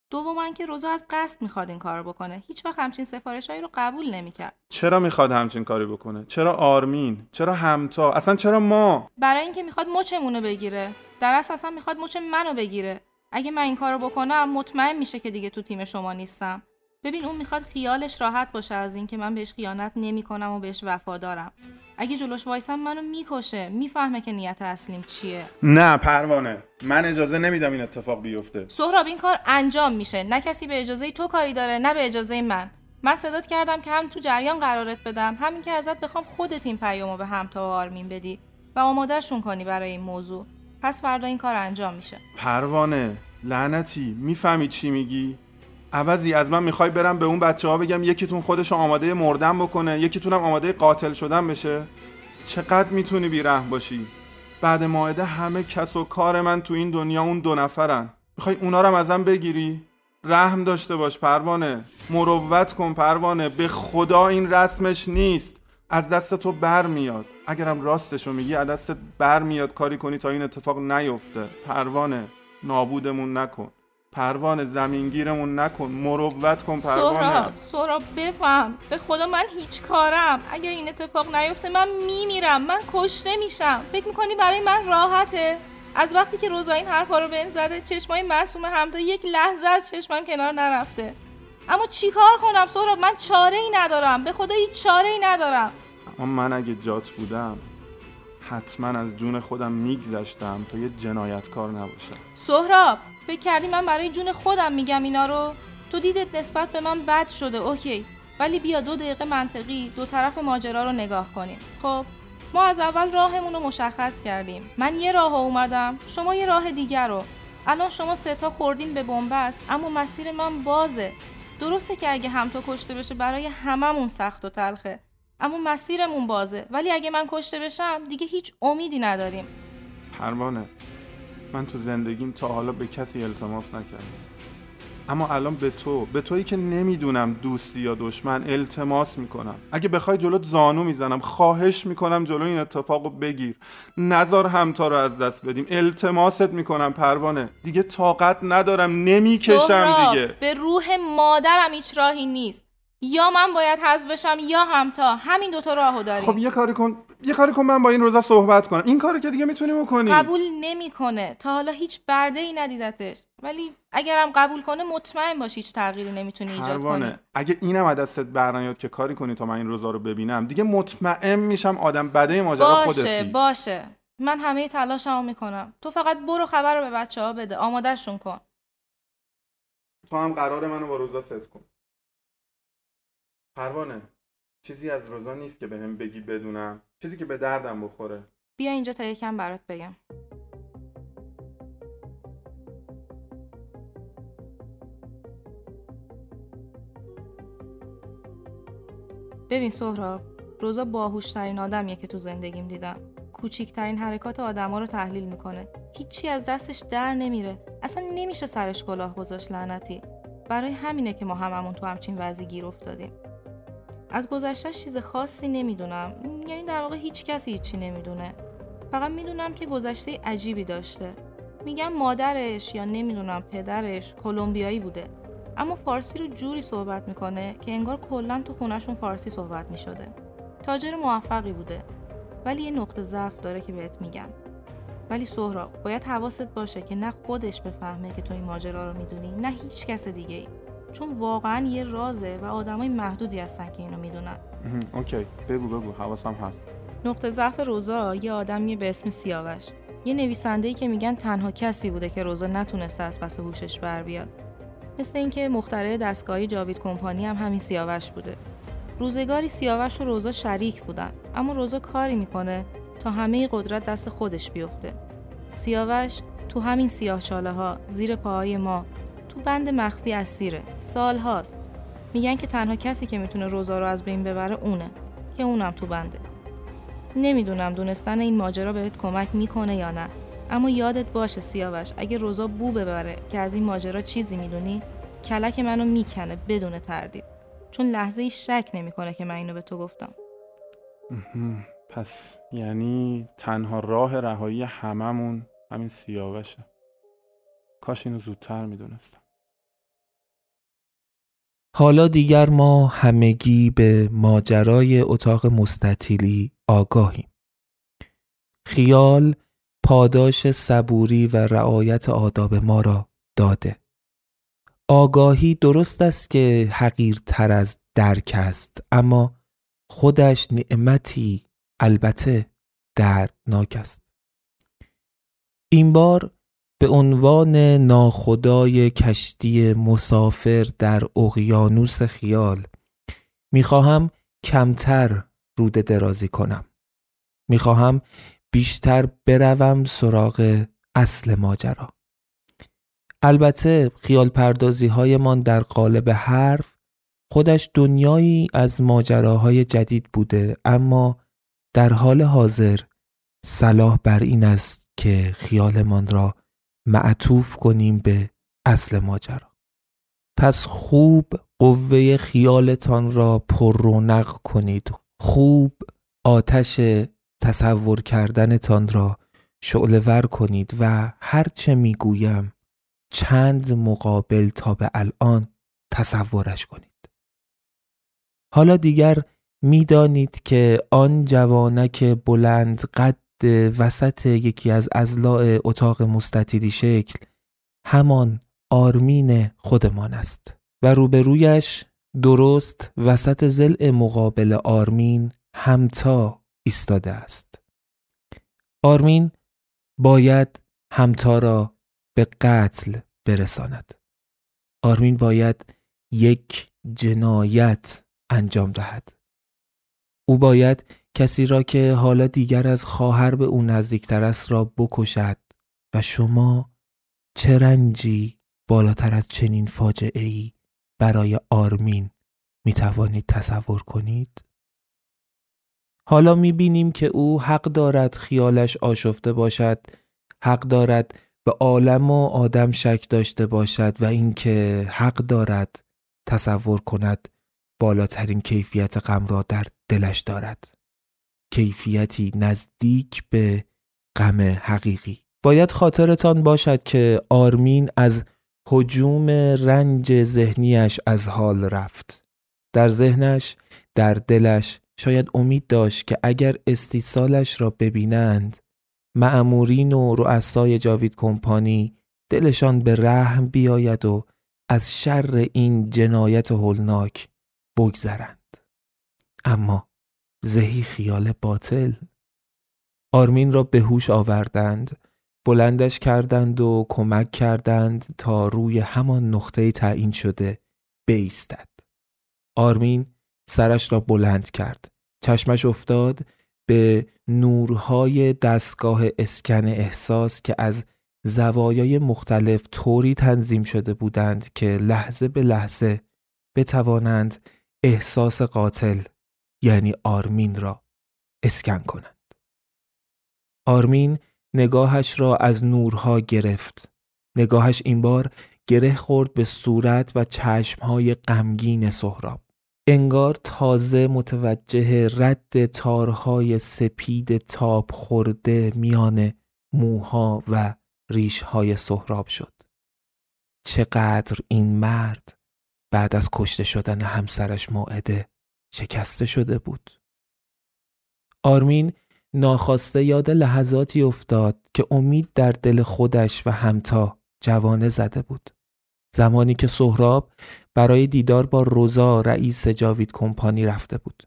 دوما که روزا از قصد می‌خواد این کار بکنه. هیچ وقت همچین سفارشهایی رو قبول نمی‌کرد.
چرا می‌خواد همچین کاری بکنه؟ چرا آرمین؟ چرا همتا؟ اصلا چرا ما؟
برای اینکه می‌خواد مچمونو بگیره. در اصل اصلا می‌خواد مچ منو بگیره. اگه من این کارو بکنم مطمئن میشه که دیگه تو تیم شما نیستم. ببین اون می‌خواد خیالش راحت باشه از اینکه من بهش خیانت نمی‌کنم و بهش وفادارم اگه جلوش وایسم منو می‌کشه. می‌فهمه که نیت اصلیم چیه.
نه پروانه. من اجازه نمیدم این اتفاق بیفته.
سهراب این کار انجام میشه. نه کسی به اجازه تو کاری داره نه به اجازه من. من صدات کردم که هم تو جریان قرارت بدم همین که ازت بخوام خودت این پیامو به همتا و آرمین بدی و آمادهشون کنی برای این موضوع. پس فردا این کار انجام میشه.
پروانه لعنتی. می‌فهمی چی میگی؟ عوضی از من می‌خوای برم به اون بچه ها بگم یکیتون خودش آماده مردن بکنه یکیتونم آماده قاتل شدن بشه؟ چقدر می‌تونی بیرحم باشی؟ بعد ماعده همه کس و کار من تو این دنیا اون دو نفرن. می‌خوای اونا رو ازم بگیری؟ رحم داشته باش پروانه مروت کن پروانه به خدا این رسمش نیست. از دست تو بر میاد. اگرم راستشو میگی از دست بر میاد کاری کنی تا این اتفاق نیفته. پروانه نابودمون نکن. پروانه زمینگیرمون نکن مروت کن پروانه.
سهراب سهراب بفهم. به خدا من هیچ کارم. اگر این اتفاق نیفته من میمیرم. من کشته میشم. فکر می‌کنی برای من راحته؟ از وقتی که روزا این حرفا رو بهم زده چشمای معصوم هم تا یک لحظه از چشمم کنار نرفته. اما چیکار کنم سهراب؟ من چاره ای ندارم. به خدا هیچ چاره ای ندارم.
اما من اگه جات بودم حتما از جون خودم میگذشتم تا یه جنایتکار نباشم.
سهراب فکر کردی من برای جون خودم میگم اینا رو؟ تو دیدت نسبت به من بد شده اوکی. ولی بیا دو دقیقه منطقی دو طرف ماجرا رو نگاه کنیم. خب ما از اول راهمون رو مشخص کردیم. من یه راه اومدم شما یه راه دیگر رو. الان شما سه تا خوردین به بنبست اما مسیر من بازه. درسته که اگه همتا کشته بشه برای هممون سخت و تلخه اما مسیرمون بازه. ولی اگه من کشته بشم دیگه هیچ امیدی نداریم.
پروانه من تو زندگیم تا حالا به کسی التماس نکردم. اما الان به تو به تویی که نمی‌دونم دوستی یا دشمن التماس می‌کنم. اگه بخوای جلوت زانو می‌زنم خواهش می‌کنم جلو این اتفاق رو بگیر. نزار همتا رو از دست بدیم. التماست می‌کنم پروانه. دیگه طاقت ندارم نمی‌کشم دیگه.
به روح مادرم هیچ راهی نیست. یا من باید حذف بشم یا همتا. همین دوتا راهو داریم.
خب یه کاری کن یه کاری کن من با این روزا صحبت کنم. این کاری که دیگه می‌تونی بکنی.
قبول نمی‌کنه. تا حالا هیچ برده ای ندیدتش. ولی اگرم قبول کنه مطمئن باش هیچ تغییری نمی‌تونی ایجاد کنی.
اگه اینم از دستت برنیاد که کاری کنی تا من این روزا رو ببینم دیگه مطمئن میشم آدم بده ماجرا
باشه
خودتی.
باشه. من همه تلاشمو می‌کنم. تو فقط برو خبر رو به بچه ها بده. آمادهشون کن.
تو هم قرار منو با روزا ست کن. پروانه چیزی از روزا نیست که بهم بگی بدونم. چیزی که به دردم بخوره.
بیا اینجا تا یکم برات بگم. ببین سهراب روزا باهوشترین آدمیه که تو زندگیم دیدم. کوچیکترین حرکات آدما رو تحلیل می‌کنه. هیچی از دستش در نمیره. اصلا نمیشه سرش کلاه گذاشت لعنتی. برای همینه که ما هممون تو همچین وضعی گیر افتادیم. از گذشتهش چیز خاصی نمی‌دونم. یعنی در واقع هیچ کسی هیچی نمی‌دونه. فقط می‌دونم که گذشته عجیبی داشته. میگم مادرش یا نمی‌دونم پدرش کلمبیایی بوده. اما فارسی رو جوری صحبت می‌کنه که انگار کلا تو خونشون فارسی صحبت می‌شده. تاجر موفقی بوده. ولی یه نقطه ضعف داره که بهت میگم. ولی سهراب باید حواست باشه که نه خودش بفهمه که تو این ماجرا رو می‌دونی نه هیچ کس دیگه ای چون واقعا یه رازه و آدمای محدودی هستن که اینو می‌دونن.
اوکی. بگو بگو. حواسم هست.
نقطه ضعف روزا یه آدمیه به اسم سیاوش. یه نویسنده‌ای که میگن تنها کسی بوده که روزا نتونسته از پس هوشش بر بیاد. مثل اینکه مخترع دستگاهی جاوید کمپانی هم همین سیاوش بوده. روزگاری سیاوش و روزا شریک بودن اما روزا کاری می‌کنه تا همه قدرت دست خودش بیفته. سیاوش تو همین سیاه چاله ها زیر پاهای ما تو بند مخفی اسیره. سال هاست. میگن که تنها کسی که می‌تونه روزا رو از بین ببره اونه که اونم تو بنده. نمی‌دونم دونستن این ماجرا بهت کمک می‌کنه یا نه. اما یادت باشه سیاوش اگه روزا بو ببره که از این ماجرا چیزی می‌دونی کلک منو می‌کنه بدون تردید. چون لحظه ای شک نمی‌کنه که من اینو به تو گفتم.
پس یعنی تنها راه رهایی هممون همین سیاوشه. کاش اینو زودتر می‌دونستم.
حالا دیگر ما همگی به ماجرای اتاق مستطیلی آگاهیم. خیال پاداش صبوری و رعایت آداب ما را داده. آگاهی درست است که حقیرتر از درک است اما خودش نعمتی البته دردناک است. این بار به عنوان ناخدای کشتی مسافر در اقیانوس خیال می‌خواهم کمتر روده درازی کنم. می‌خواهم بیشتر بروم سراغ اصل ماجرا. البته خیال پردازی هایمان در قالب حرف خودش دنیایی از ماجراهای جدید بوده اما در حال حاضر صلاح بر این است که خیالمان را معطوف کنیم به اصل ماجرا. پس خوب قوه خیالتان را پر رونق کنید. خوب آتش تصور کردنتان را شعلور کنید و هرچه می‌گویم چند مقابل تا به الان تصورش کنید. حالا دیگر می‌دانید که آن جوانک بلند قد وسط یکی از ازلاع اتاق مستطیلی شکل همان آرمین خودمان است و روبرویش درست وسط زل مقابل آرمین همتا ایستاده است. آرمین باید همتا را به قتل برساند. آرمین باید یک جنایت انجام دهد. او باید کسی را که حالا دیگر از خواهر به او نزدیکتر است را بکشد و شما چه رنجی بالاتر از چنین فاجعه ای برای آرمین می توانید تصور کنید؟ حالا می بینیم که او حق دارد خیالش آشفته باشد حق دارد به عالم و آدم شک داشته باشد و اینکه حق دارد تصور کند بالاترین کیفیت غم را در دلش دارد کیفیتی نزدیک به غم حقیقی. باید خاطرتان باشد که آرمین از حجوم رنج ذهنیش از حال رفت. در ذهنش در دلش شاید امید داشت که اگر استیصالش را ببینند معمورین و رؤسای جاوید کمپانی دلشان به رحم بیاید و از شر این جنایت هولناک بگذرند. اما زهی خیال باطل. آرمین را به هوش آوردند بلندش کردند و کمک کردند تا روی همان نقطه تعیین شده بیستد. آرمین سرش را بلند کرد. چشمش افتاد به نورهای دستگاه اسکن احساس که از زوایای مختلف طوری تنظیم شده بودند که لحظه به لحظه بتوانند احساس قاتل یعنی آرمین را اسکن کنند. آرمین نگاهش را از نورها گرفت. نگاهش این بار گره خورد به صورت و چشمهای غمگین سهراب. انگار تازه متوجه رد تارهای سپید تاب خورده میان موها و ریشهای سهراب شد. چقدر این مرد بعد از کشته شدن همسرش موعده شکسته شده بود. آرمین ناخواسته یاد لحظاتی افتاد که امید در دل خودش و همتا جوانه زده بود. زمانی که سهراب برای دیدار با روزا رئیس جاوید کمپانی رفته بود.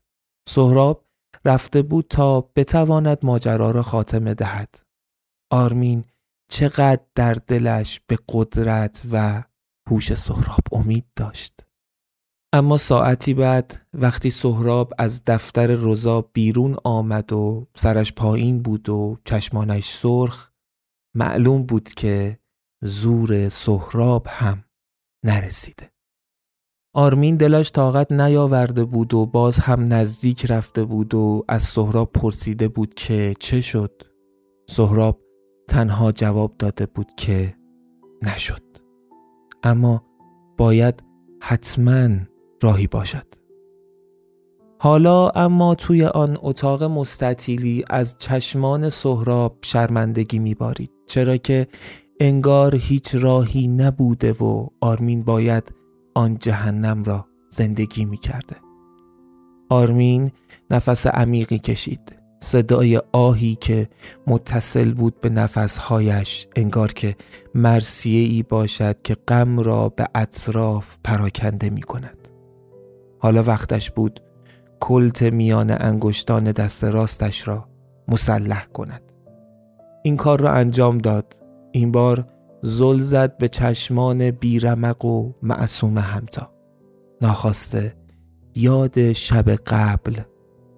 سهراب رفته بود تا بتواند ماجرا را خاتمه دهد. آرمین چقدر در دلش به قدرت و هوش سهراب امید داشت. اما ساعتی بعد وقتی سهراب از دفتر روزا بیرون آمد و سرش پایین بود و چشمانش سرخ معلوم بود که زور سهراب هم نرسیده. آرمین دلش طاقت نیاورده بود و باز هم نزدیک رفته بود و از سهراب پرسیده بود که چه شد؟ سهراب تنها جواب داده بود که نشد. اما باید حتما راهی باشد. حالا اما توی آن اتاق مستطیلی از چشمان سهراب شرمندگی میبارید چرا که انگار هیچ راهی نبوده و آرمین باید آن جهنم را زندگی می کرده. آرمین نفس عمیقی کشید. صدای آهی که متصل بود به نفسهایش انگار که مرسیه ای باشد که غم را به اطراف پراکنده می کند. حالا وقتش بود کلت میان انگشتان دست راستش را مسلح کند. این کار را انجام داد. این بار زل زد به چشمان بیرمق و معصوم همتا. ناخواسته یاد شب قبل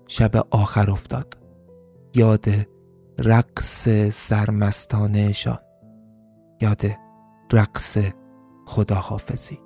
شب آخر افتاد. یاد رقص سرمستانهشان. یاد رقص خداحافظی.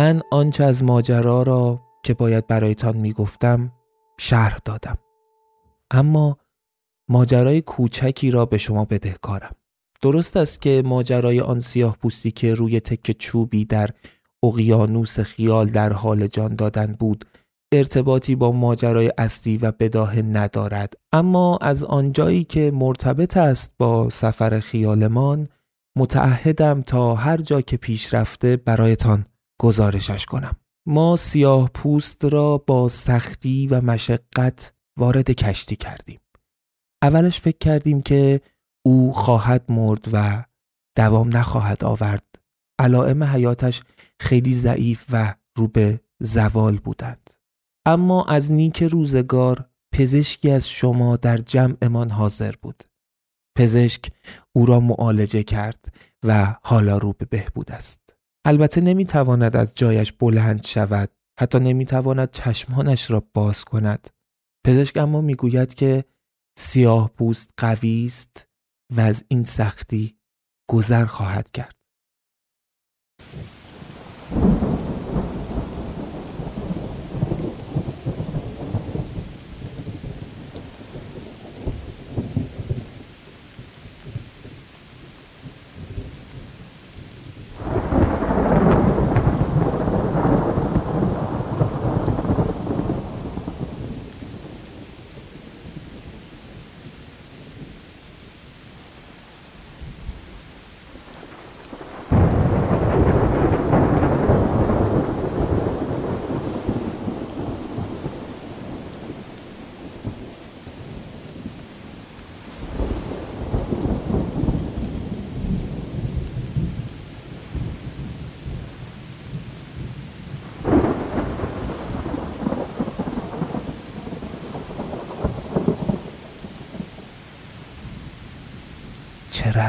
من آنچه از ماجرا را که باید برایتان می‌گفتم شرح دادم. اما ماجرای کوچکی را به شما بدهکارم. درست است که ماجرای آن سیاه پوستی که روی تک چوبی در اقیانوس خیال در حال جان دادن بود ارتباطی با ماجرای اصلی و بداهه ندارد. اما از آنجایی که مرتبط است با سفر خیالمان متعهدم تا هر جا که پیش رفته برایتان گزارشش کنم. ما سیاه پوست را با سختی و مشقت وارد کشتی کردیم. اولش فکر کردیم که او خواهد مرد و دوام نخواهد آورد. علائم حیاتش خیلی ضعیف و رو به زوال بودند. اما از نیک روزگار پزشکی از شما در جمعمان حاضر بود. پزشک او را معالجه کرد و حالا رو به بهبود است. البته نمی‌تواند از جایش بلند شود حتی نمی‌تواند چشمانش را باز کند. پزشک اما می‌گوید که سیاه پوست قوی است و از این سختی گذر خواهد کرد.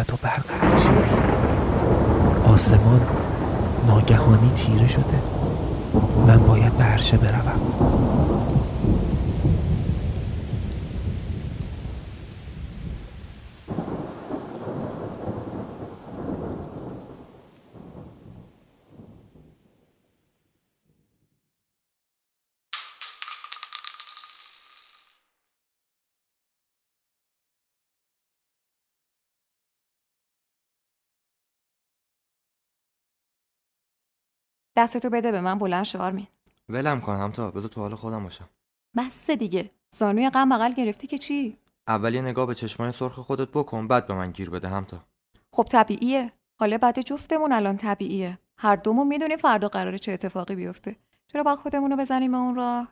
رعد و برق عجیبی آسمان ناگهانی تیره شده. من باید به عرشه بروم.
دستتو بده به من بلند شو آرمین.
ولم کن هم تا بذار تو حال خودم باشم.
بس دیگه. زانوی غم بغل گرفتی که چی؟
اول یه نگاه به چشمای سرخ خودت بکن بعد به من گیر بده هم تا
خب طبیعیه. حالا بعد جفتمون الان طبیعیه. هر دومون می‌دونیم فردا قراره چه اتفاقی بیفته. چرا با خودمون رو بزنیم اون راه؟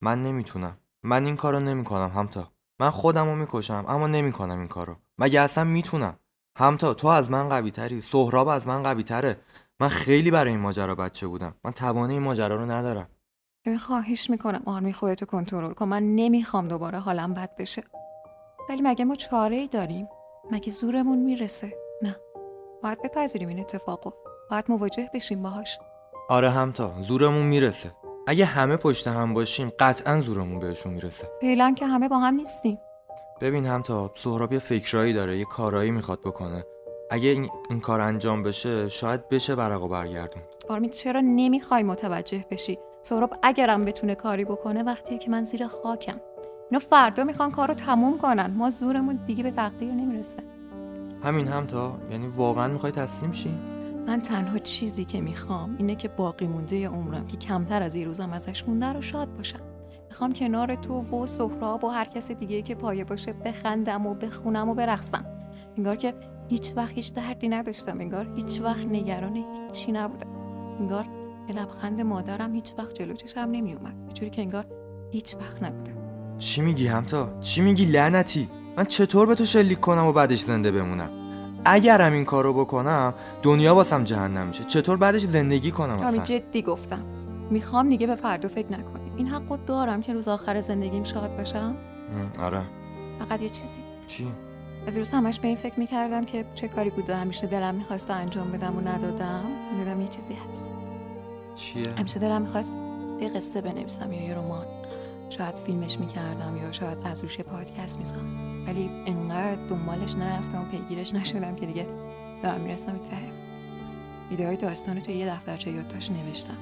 من نمی‌تونم. من این کارو نمی‌کنم همتا. من خودم رو می‌کشم اما نمی‌کنم این کارو. مگه اصلا می‌تونم؟ همتا تو از من قوی تری سهراب از من قوی تره من خیلی برای این ماجرا بچه بودم. من توانه این ماجرا رو ندارم.
ببین خواهش می‌کنم آرمی خودتو کنترل کن. من نمی‌خوام دوباره حالم بد بشه. ولی مگه ما چاره ای داریم؟ مگه زورمون می‌رسه؟ نه. باید بپذیریم این اتفاقو. باید مواجه بشیم باهاش.
آره همتا زورمون می‌رسه. اگه همه پشت هم باشیم قطعا زورمون بهشون می‌رسه.
فعلا که همه با هم نیستیم.
ببین همتا سهراب یه فکرایی داره یه کارایی می‌خواد بکنه. اگه این, این کار انجام بشه شاید بشه ورقو برگردون.
آرمین چرا نمی‌خوای متوجه بشی؟ سهراب اگرم بتونه کاری بکنه وقتی که من زیر خاکم. اینا فردا می‌خوان کارو تموم کنن. ما زورمون دیگه به تقدیر نمی‌رسه.
همین همتا یعنی واقعا می‌خوای تسلیم شی؟
من تنها چیزی که می‌خوام اینه که باقی مونده عمرم که کمتر از یه روزم ازش مونده رو شاد باشم. می‌خوام کنار تو و سهراب و هر کس دیگه که پایه باشه بخندم و بخونم و برقصم. انگار که هیچ وقت هیچ دردی نداشتم انگار هیچ وقت نگران هیچی نبودم. انگار یه لبخند مادرم هیچ وقت جلو چشم نمی اومد جوری که انگار هیچ وقت نبودم.
چی میگی همتا؟ چی میگی لعنتی؟ من چطور به تو شلیک کنم و بعدش زنده بمونم؟ اگرم این کارو بکنم دنیا واسم جهنم میشه. چطور بعدش زندگی کنم
آمی
اصلا؟
جدی گفتم. می‌خوام دیگه به فردا فکر نکنی. این حقو دارم که روز آخر زندگیم شاد باشم؟
آره.
فقط یه چیزی.
چی؟
از روز همش به این فکر می‌کردم که چه کاری بوده همیشه دلم می‌خواست انجام بدم و ندادم. دیدم یه چیزی هست.
چیه؟
همیشه دلم می‌خواست یه قصه بنویسم یا یه رمان. شاید فیلمش می‌کردم یا شاید از روش پادکست می‌زنم ولی انقدر دنبالش نرفتم و پیگیرش نشدم که دیگه دارم می‌رسم ته. ایده های داستان تو یه دفترچه یادداشت نوشتم.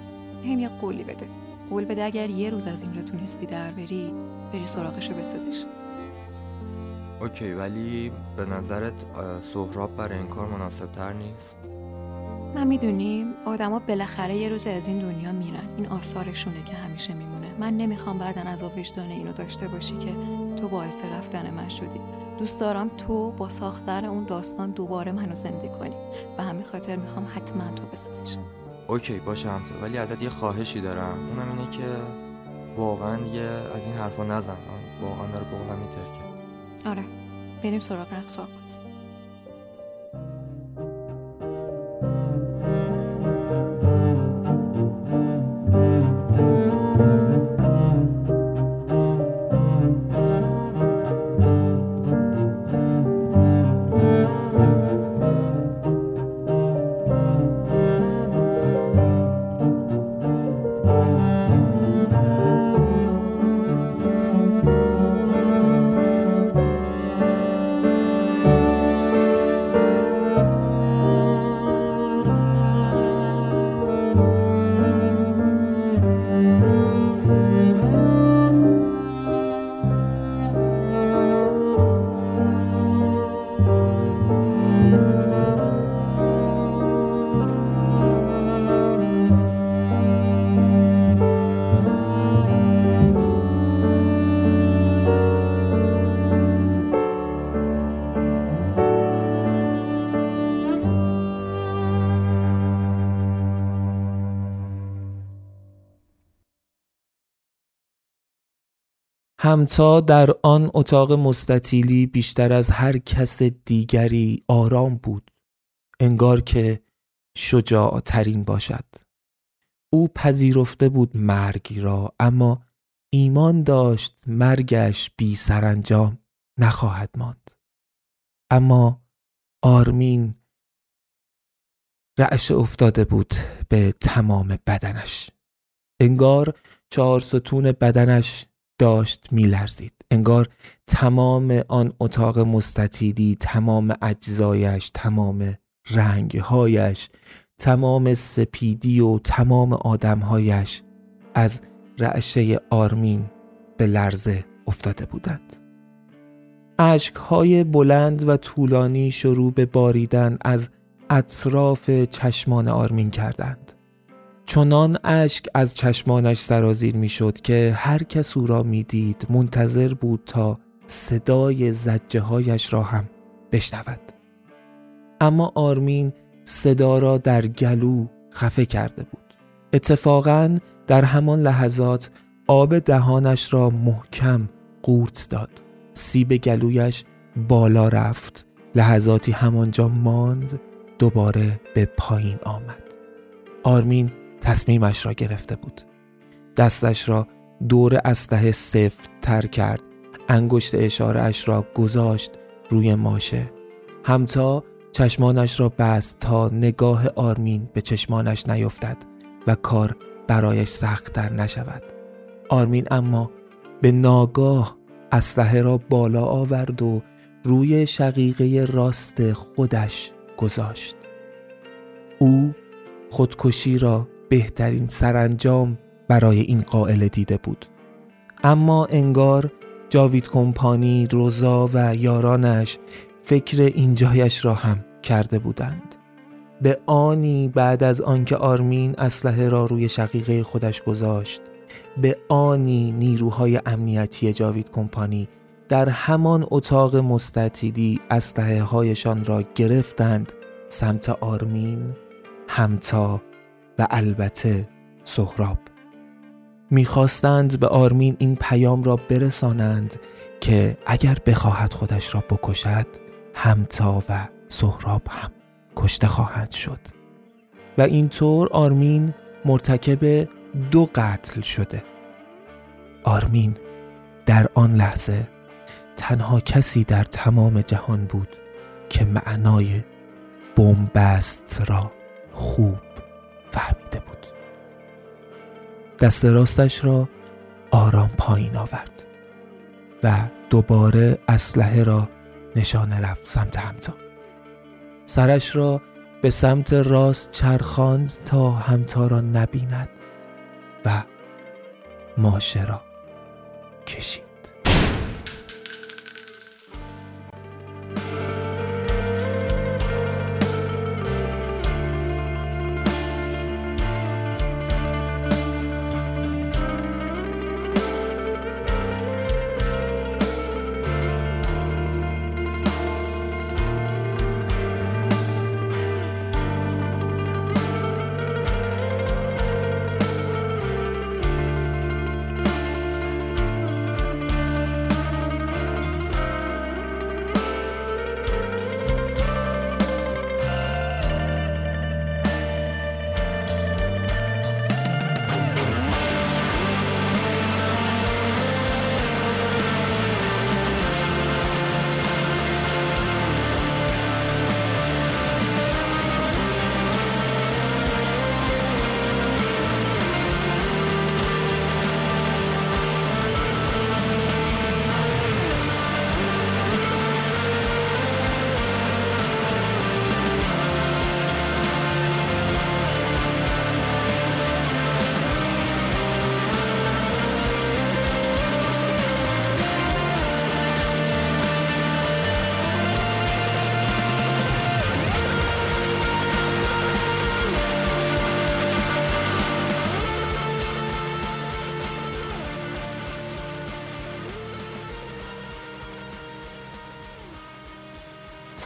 هم یه قولی بده. قول بده اگر یه روز از اینجا تونستی در بری بری سراغشو بسازیش.
اوکی ولی به نظرت سهراب برای این کار مناسب تر نیست؟
من می‌دونیم آدما بالاخره یه روز از این دنیا میرن. این آثارشونه که همیشه میمونه. من نمی‌خوام بعدا از وجدان اینو داشته باشی که تو باعث رفتن من شدی. دوست دارم تو با ساختن اون داستان دوباره منو زنده کنی. و همین خاطر می‌خوام حتما تو بسازیش.
اوکی باشه همتا ولی ازت یه خواهشی دارم. اونم اینه که واقعا یه از این حرفا نزن. واقعا داره بغضم میترکه.
آره بریم سراغ رقص
همتا در آن اتاق مستطیلی بیشتر از هر کس دیگری آرام بود انگار که شجاعترین باشد. او پذیرفته بود مرگ را اما ایمان داشت مرگش بی سرانجام نخواهد ماند. اما آرمین رعش افتاده بود به تمام بدنش. انگار چهار ستون بدنش داشت میلرزید. انگار تمام آن اتاق مستطیلی تمام اجزایش تمام رنگهایش تمام سپیدی و تمام آدمهایش از رعشه آرمین به لرزه افتاده بودند. اشکهای بلند و طولانی شروع به باریدن از اطراف چشمان آرمین کردند. چنان اشک از چشمانش سرازیر می‌شد که هر کس او را می‌دید منتظر بود تا صدای زجه هایش را هم بشنود. اما آرمین صدا را در گلو خفه کرده بود. اتفاقا در همان لحظات آب دهانش را محکم قورت داد. سیب گلویش بالا رفت. لحظاتی همانجا ماند دوباره به پایین آمد. آرمین تصمیمش را گرفته بود. دستش را دور اسلحه سفت تر کرد. انگشت اشاره اش را گذاشت روی ماشه. همتا چشمانش را بست تا نگاه آرمین به چشمانش نیفتد و کار برایش سختتر نشود. آرمین اما به ناگاه اسلحه را بالا آورد و روی شقیقه راست خودش گذاشت. او خودکشی را بهترین سرانجام برای این قائل دیده بود. اما انگار جاوید کمپانی، روزا و یارانش فکر اینجایش را هم کرده بودند. به آنی بعد از آنکه آرمین اسلحه را روی شقیقه خودش گذاشت به آنی نیروهای امنیتی جاوید کمپانی در همان اتاق مستطیلی اسلحه هایشان را گرفتند سمت آرمین همتا و البته سهراب. می‌خواستند به آرمین این پیام را برسانند که اگر بخواهد خودش را بکشد همتا و سهراب هم کشته خواهند شد. و اینطور آرمین مرتکب دو قتل شده. آرمین در آن لحظه تنها کسی در تمام جهان بود که معنای بومبست را خوب فهمیده بود. دست راستش را آرام پایین آورد و دوباره اسلحه را نشانه رفت سمت همتا. سرش را به سمت راست چرخاند تا همتا را نبیند و ماشه را کشید.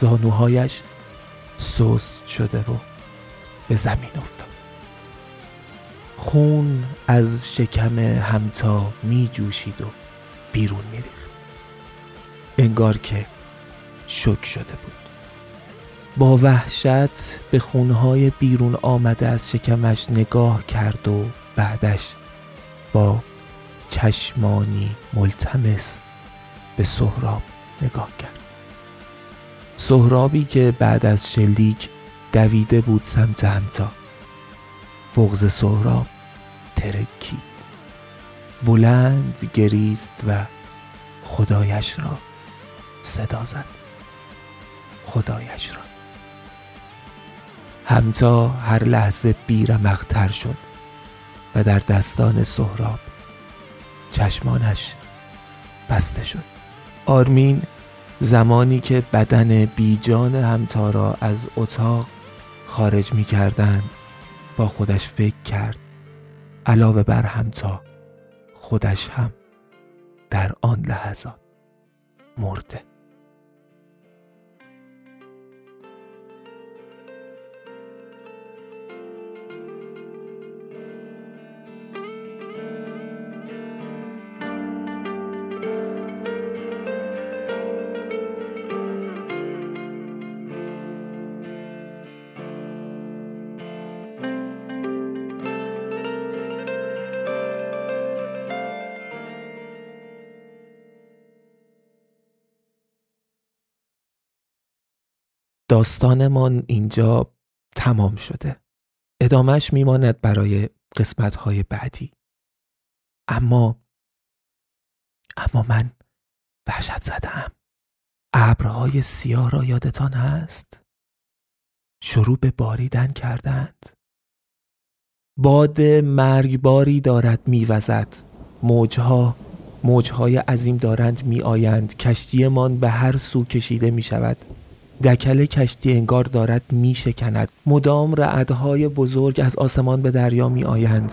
زانوهایش سست شده و به زمین افتاد. خون از شکم همتا می جوشید و بیرون می ریخت. انگار که شک شده بود. با وحشت به خونهای بیرون آمده از شکمش نگاه کرد و بعدش با چشمانی ملتمس به سهراب نگاه کرد. سهرابی که بعد از شلیک دویده بود سمت همتا. بغز سهراب ترکید. بلند گریست و خدایش را صدا زد. خدایش را. همتا هر لحظه بیرمقتر شد و در دستان سهراب چشمانش بسته شد. آرمین زمانی که بدن بیجان همتا را از اتاق خارج می کردند با خودش فکر کرد. علاوه بر همتا خودش هم در آن لحظات مرده. داستانمان اینجا تمام شده. ادامش میماند برای قسمت های بعدی. اما اما من وحشت زدم ابرهای سیاه را یادتان هست؟ شروع به باریدن کردند. باد مرگباری دارد میوزد. موجها موجهای عظیم دارند میآیند. کشتیمان به هر سو کشیده می شود دکل کشتی انگار دارد می شکند مدام رعدهای بزرگ از آسمان به دریا می آیند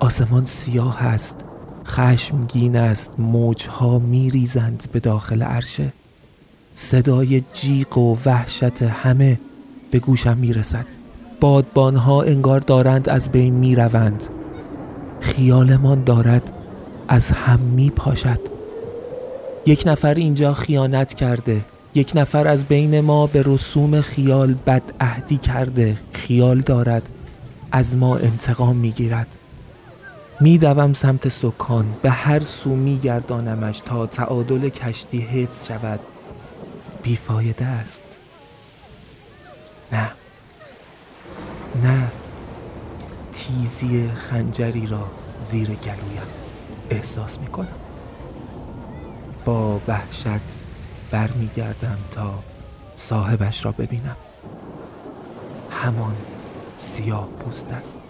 آسمان سیاه است. خشمگین است. موجها می ریزند به داخل عرشه. صدای جیغ و وحشت همه به گوشم می رسد بادبانها انگار دارند از بین می روند خیالمان دارد از هم می پاشد یک نفر اینجا خیانت کرده. یک نفر از بین ما به رسوم خیال بدعهدی کرده. خیال دارد از ما انتقام می‌گیرد. میدوم سمت سکان. به هر سو میگردانمش تا تعادل کشتی حفظ شود. بیفایده است. نه. نه. تیزی خنجری را زیر گلویم. احساس می‌کنم. با وحشت برمیگردم تا صاحبش را ببینم. همان سیاه پوست است.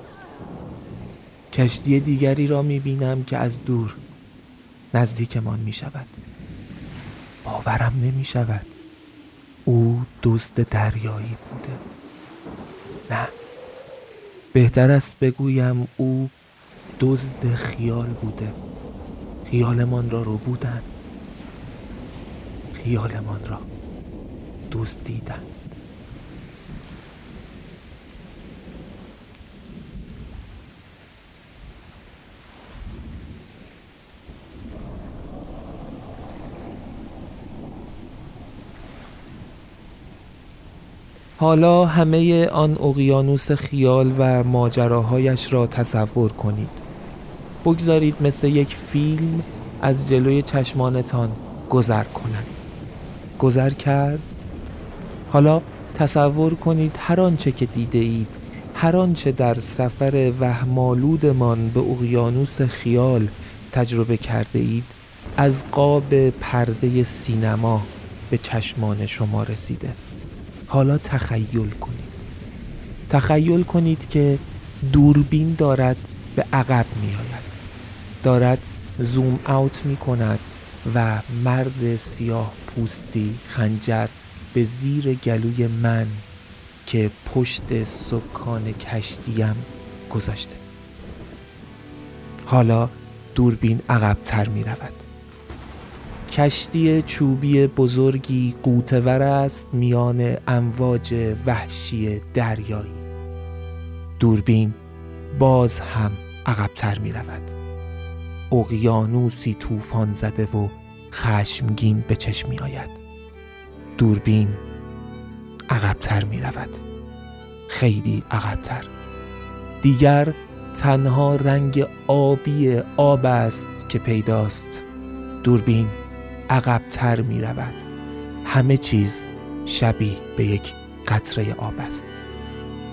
کشتی دیگری را می‌بینم که از دور نزدیکمان می شود باورم نمی شود او دوست دریایی بوده. نه. بهتر است بگویم او دزد خیال بوده. خیالمان را رو بودند خیالمان را دوست دیدند. حالا همه آن اقیانوس خیال و ماجراهایش را تصور کنید. بگذارید مثل یک فیلم از جلوی چشمانتان گذر کند. گذر کرد. حالا تصور کنید هر آنچه که دیده اید هر آنچه در سفر وهمالودمان به اقیانوس خیال تجربه کرده اید از قاب پرده سینما به چشمان شما رسیده. حالا تخیل کنید. تخیل کنید که دوربین دارد به عقب می آید دارد زوم اوت می کند و مرد سیاه پوستی خنجر به زیر گلوی من که پشت سکان کشتیم گذاشته. حالا دوربین عقبتر می رود. کشتی چوبی بزرگی قوتور است میان امواج وحشی دریایی. دوربین باز هم عقبتر می رود. اقیانوسی طوفان زده و خشمگین به چشم می آید دوربین عقبتر می رود خیلی عقبتر. دیگر تنها رنگ آبی آب است که پیداست. دوربین عقبتر می رود همه چیز شبیه به یک قطره آب است.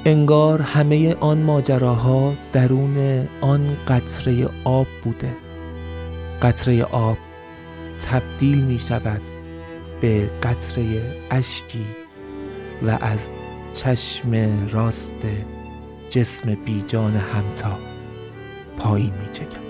انگار همه آن ماجراها درون آن قطره آب بوده. قطره آب تبدیل می شود به قطره اشکی و از چشم راست جسم بیجان همتا پایین می چکد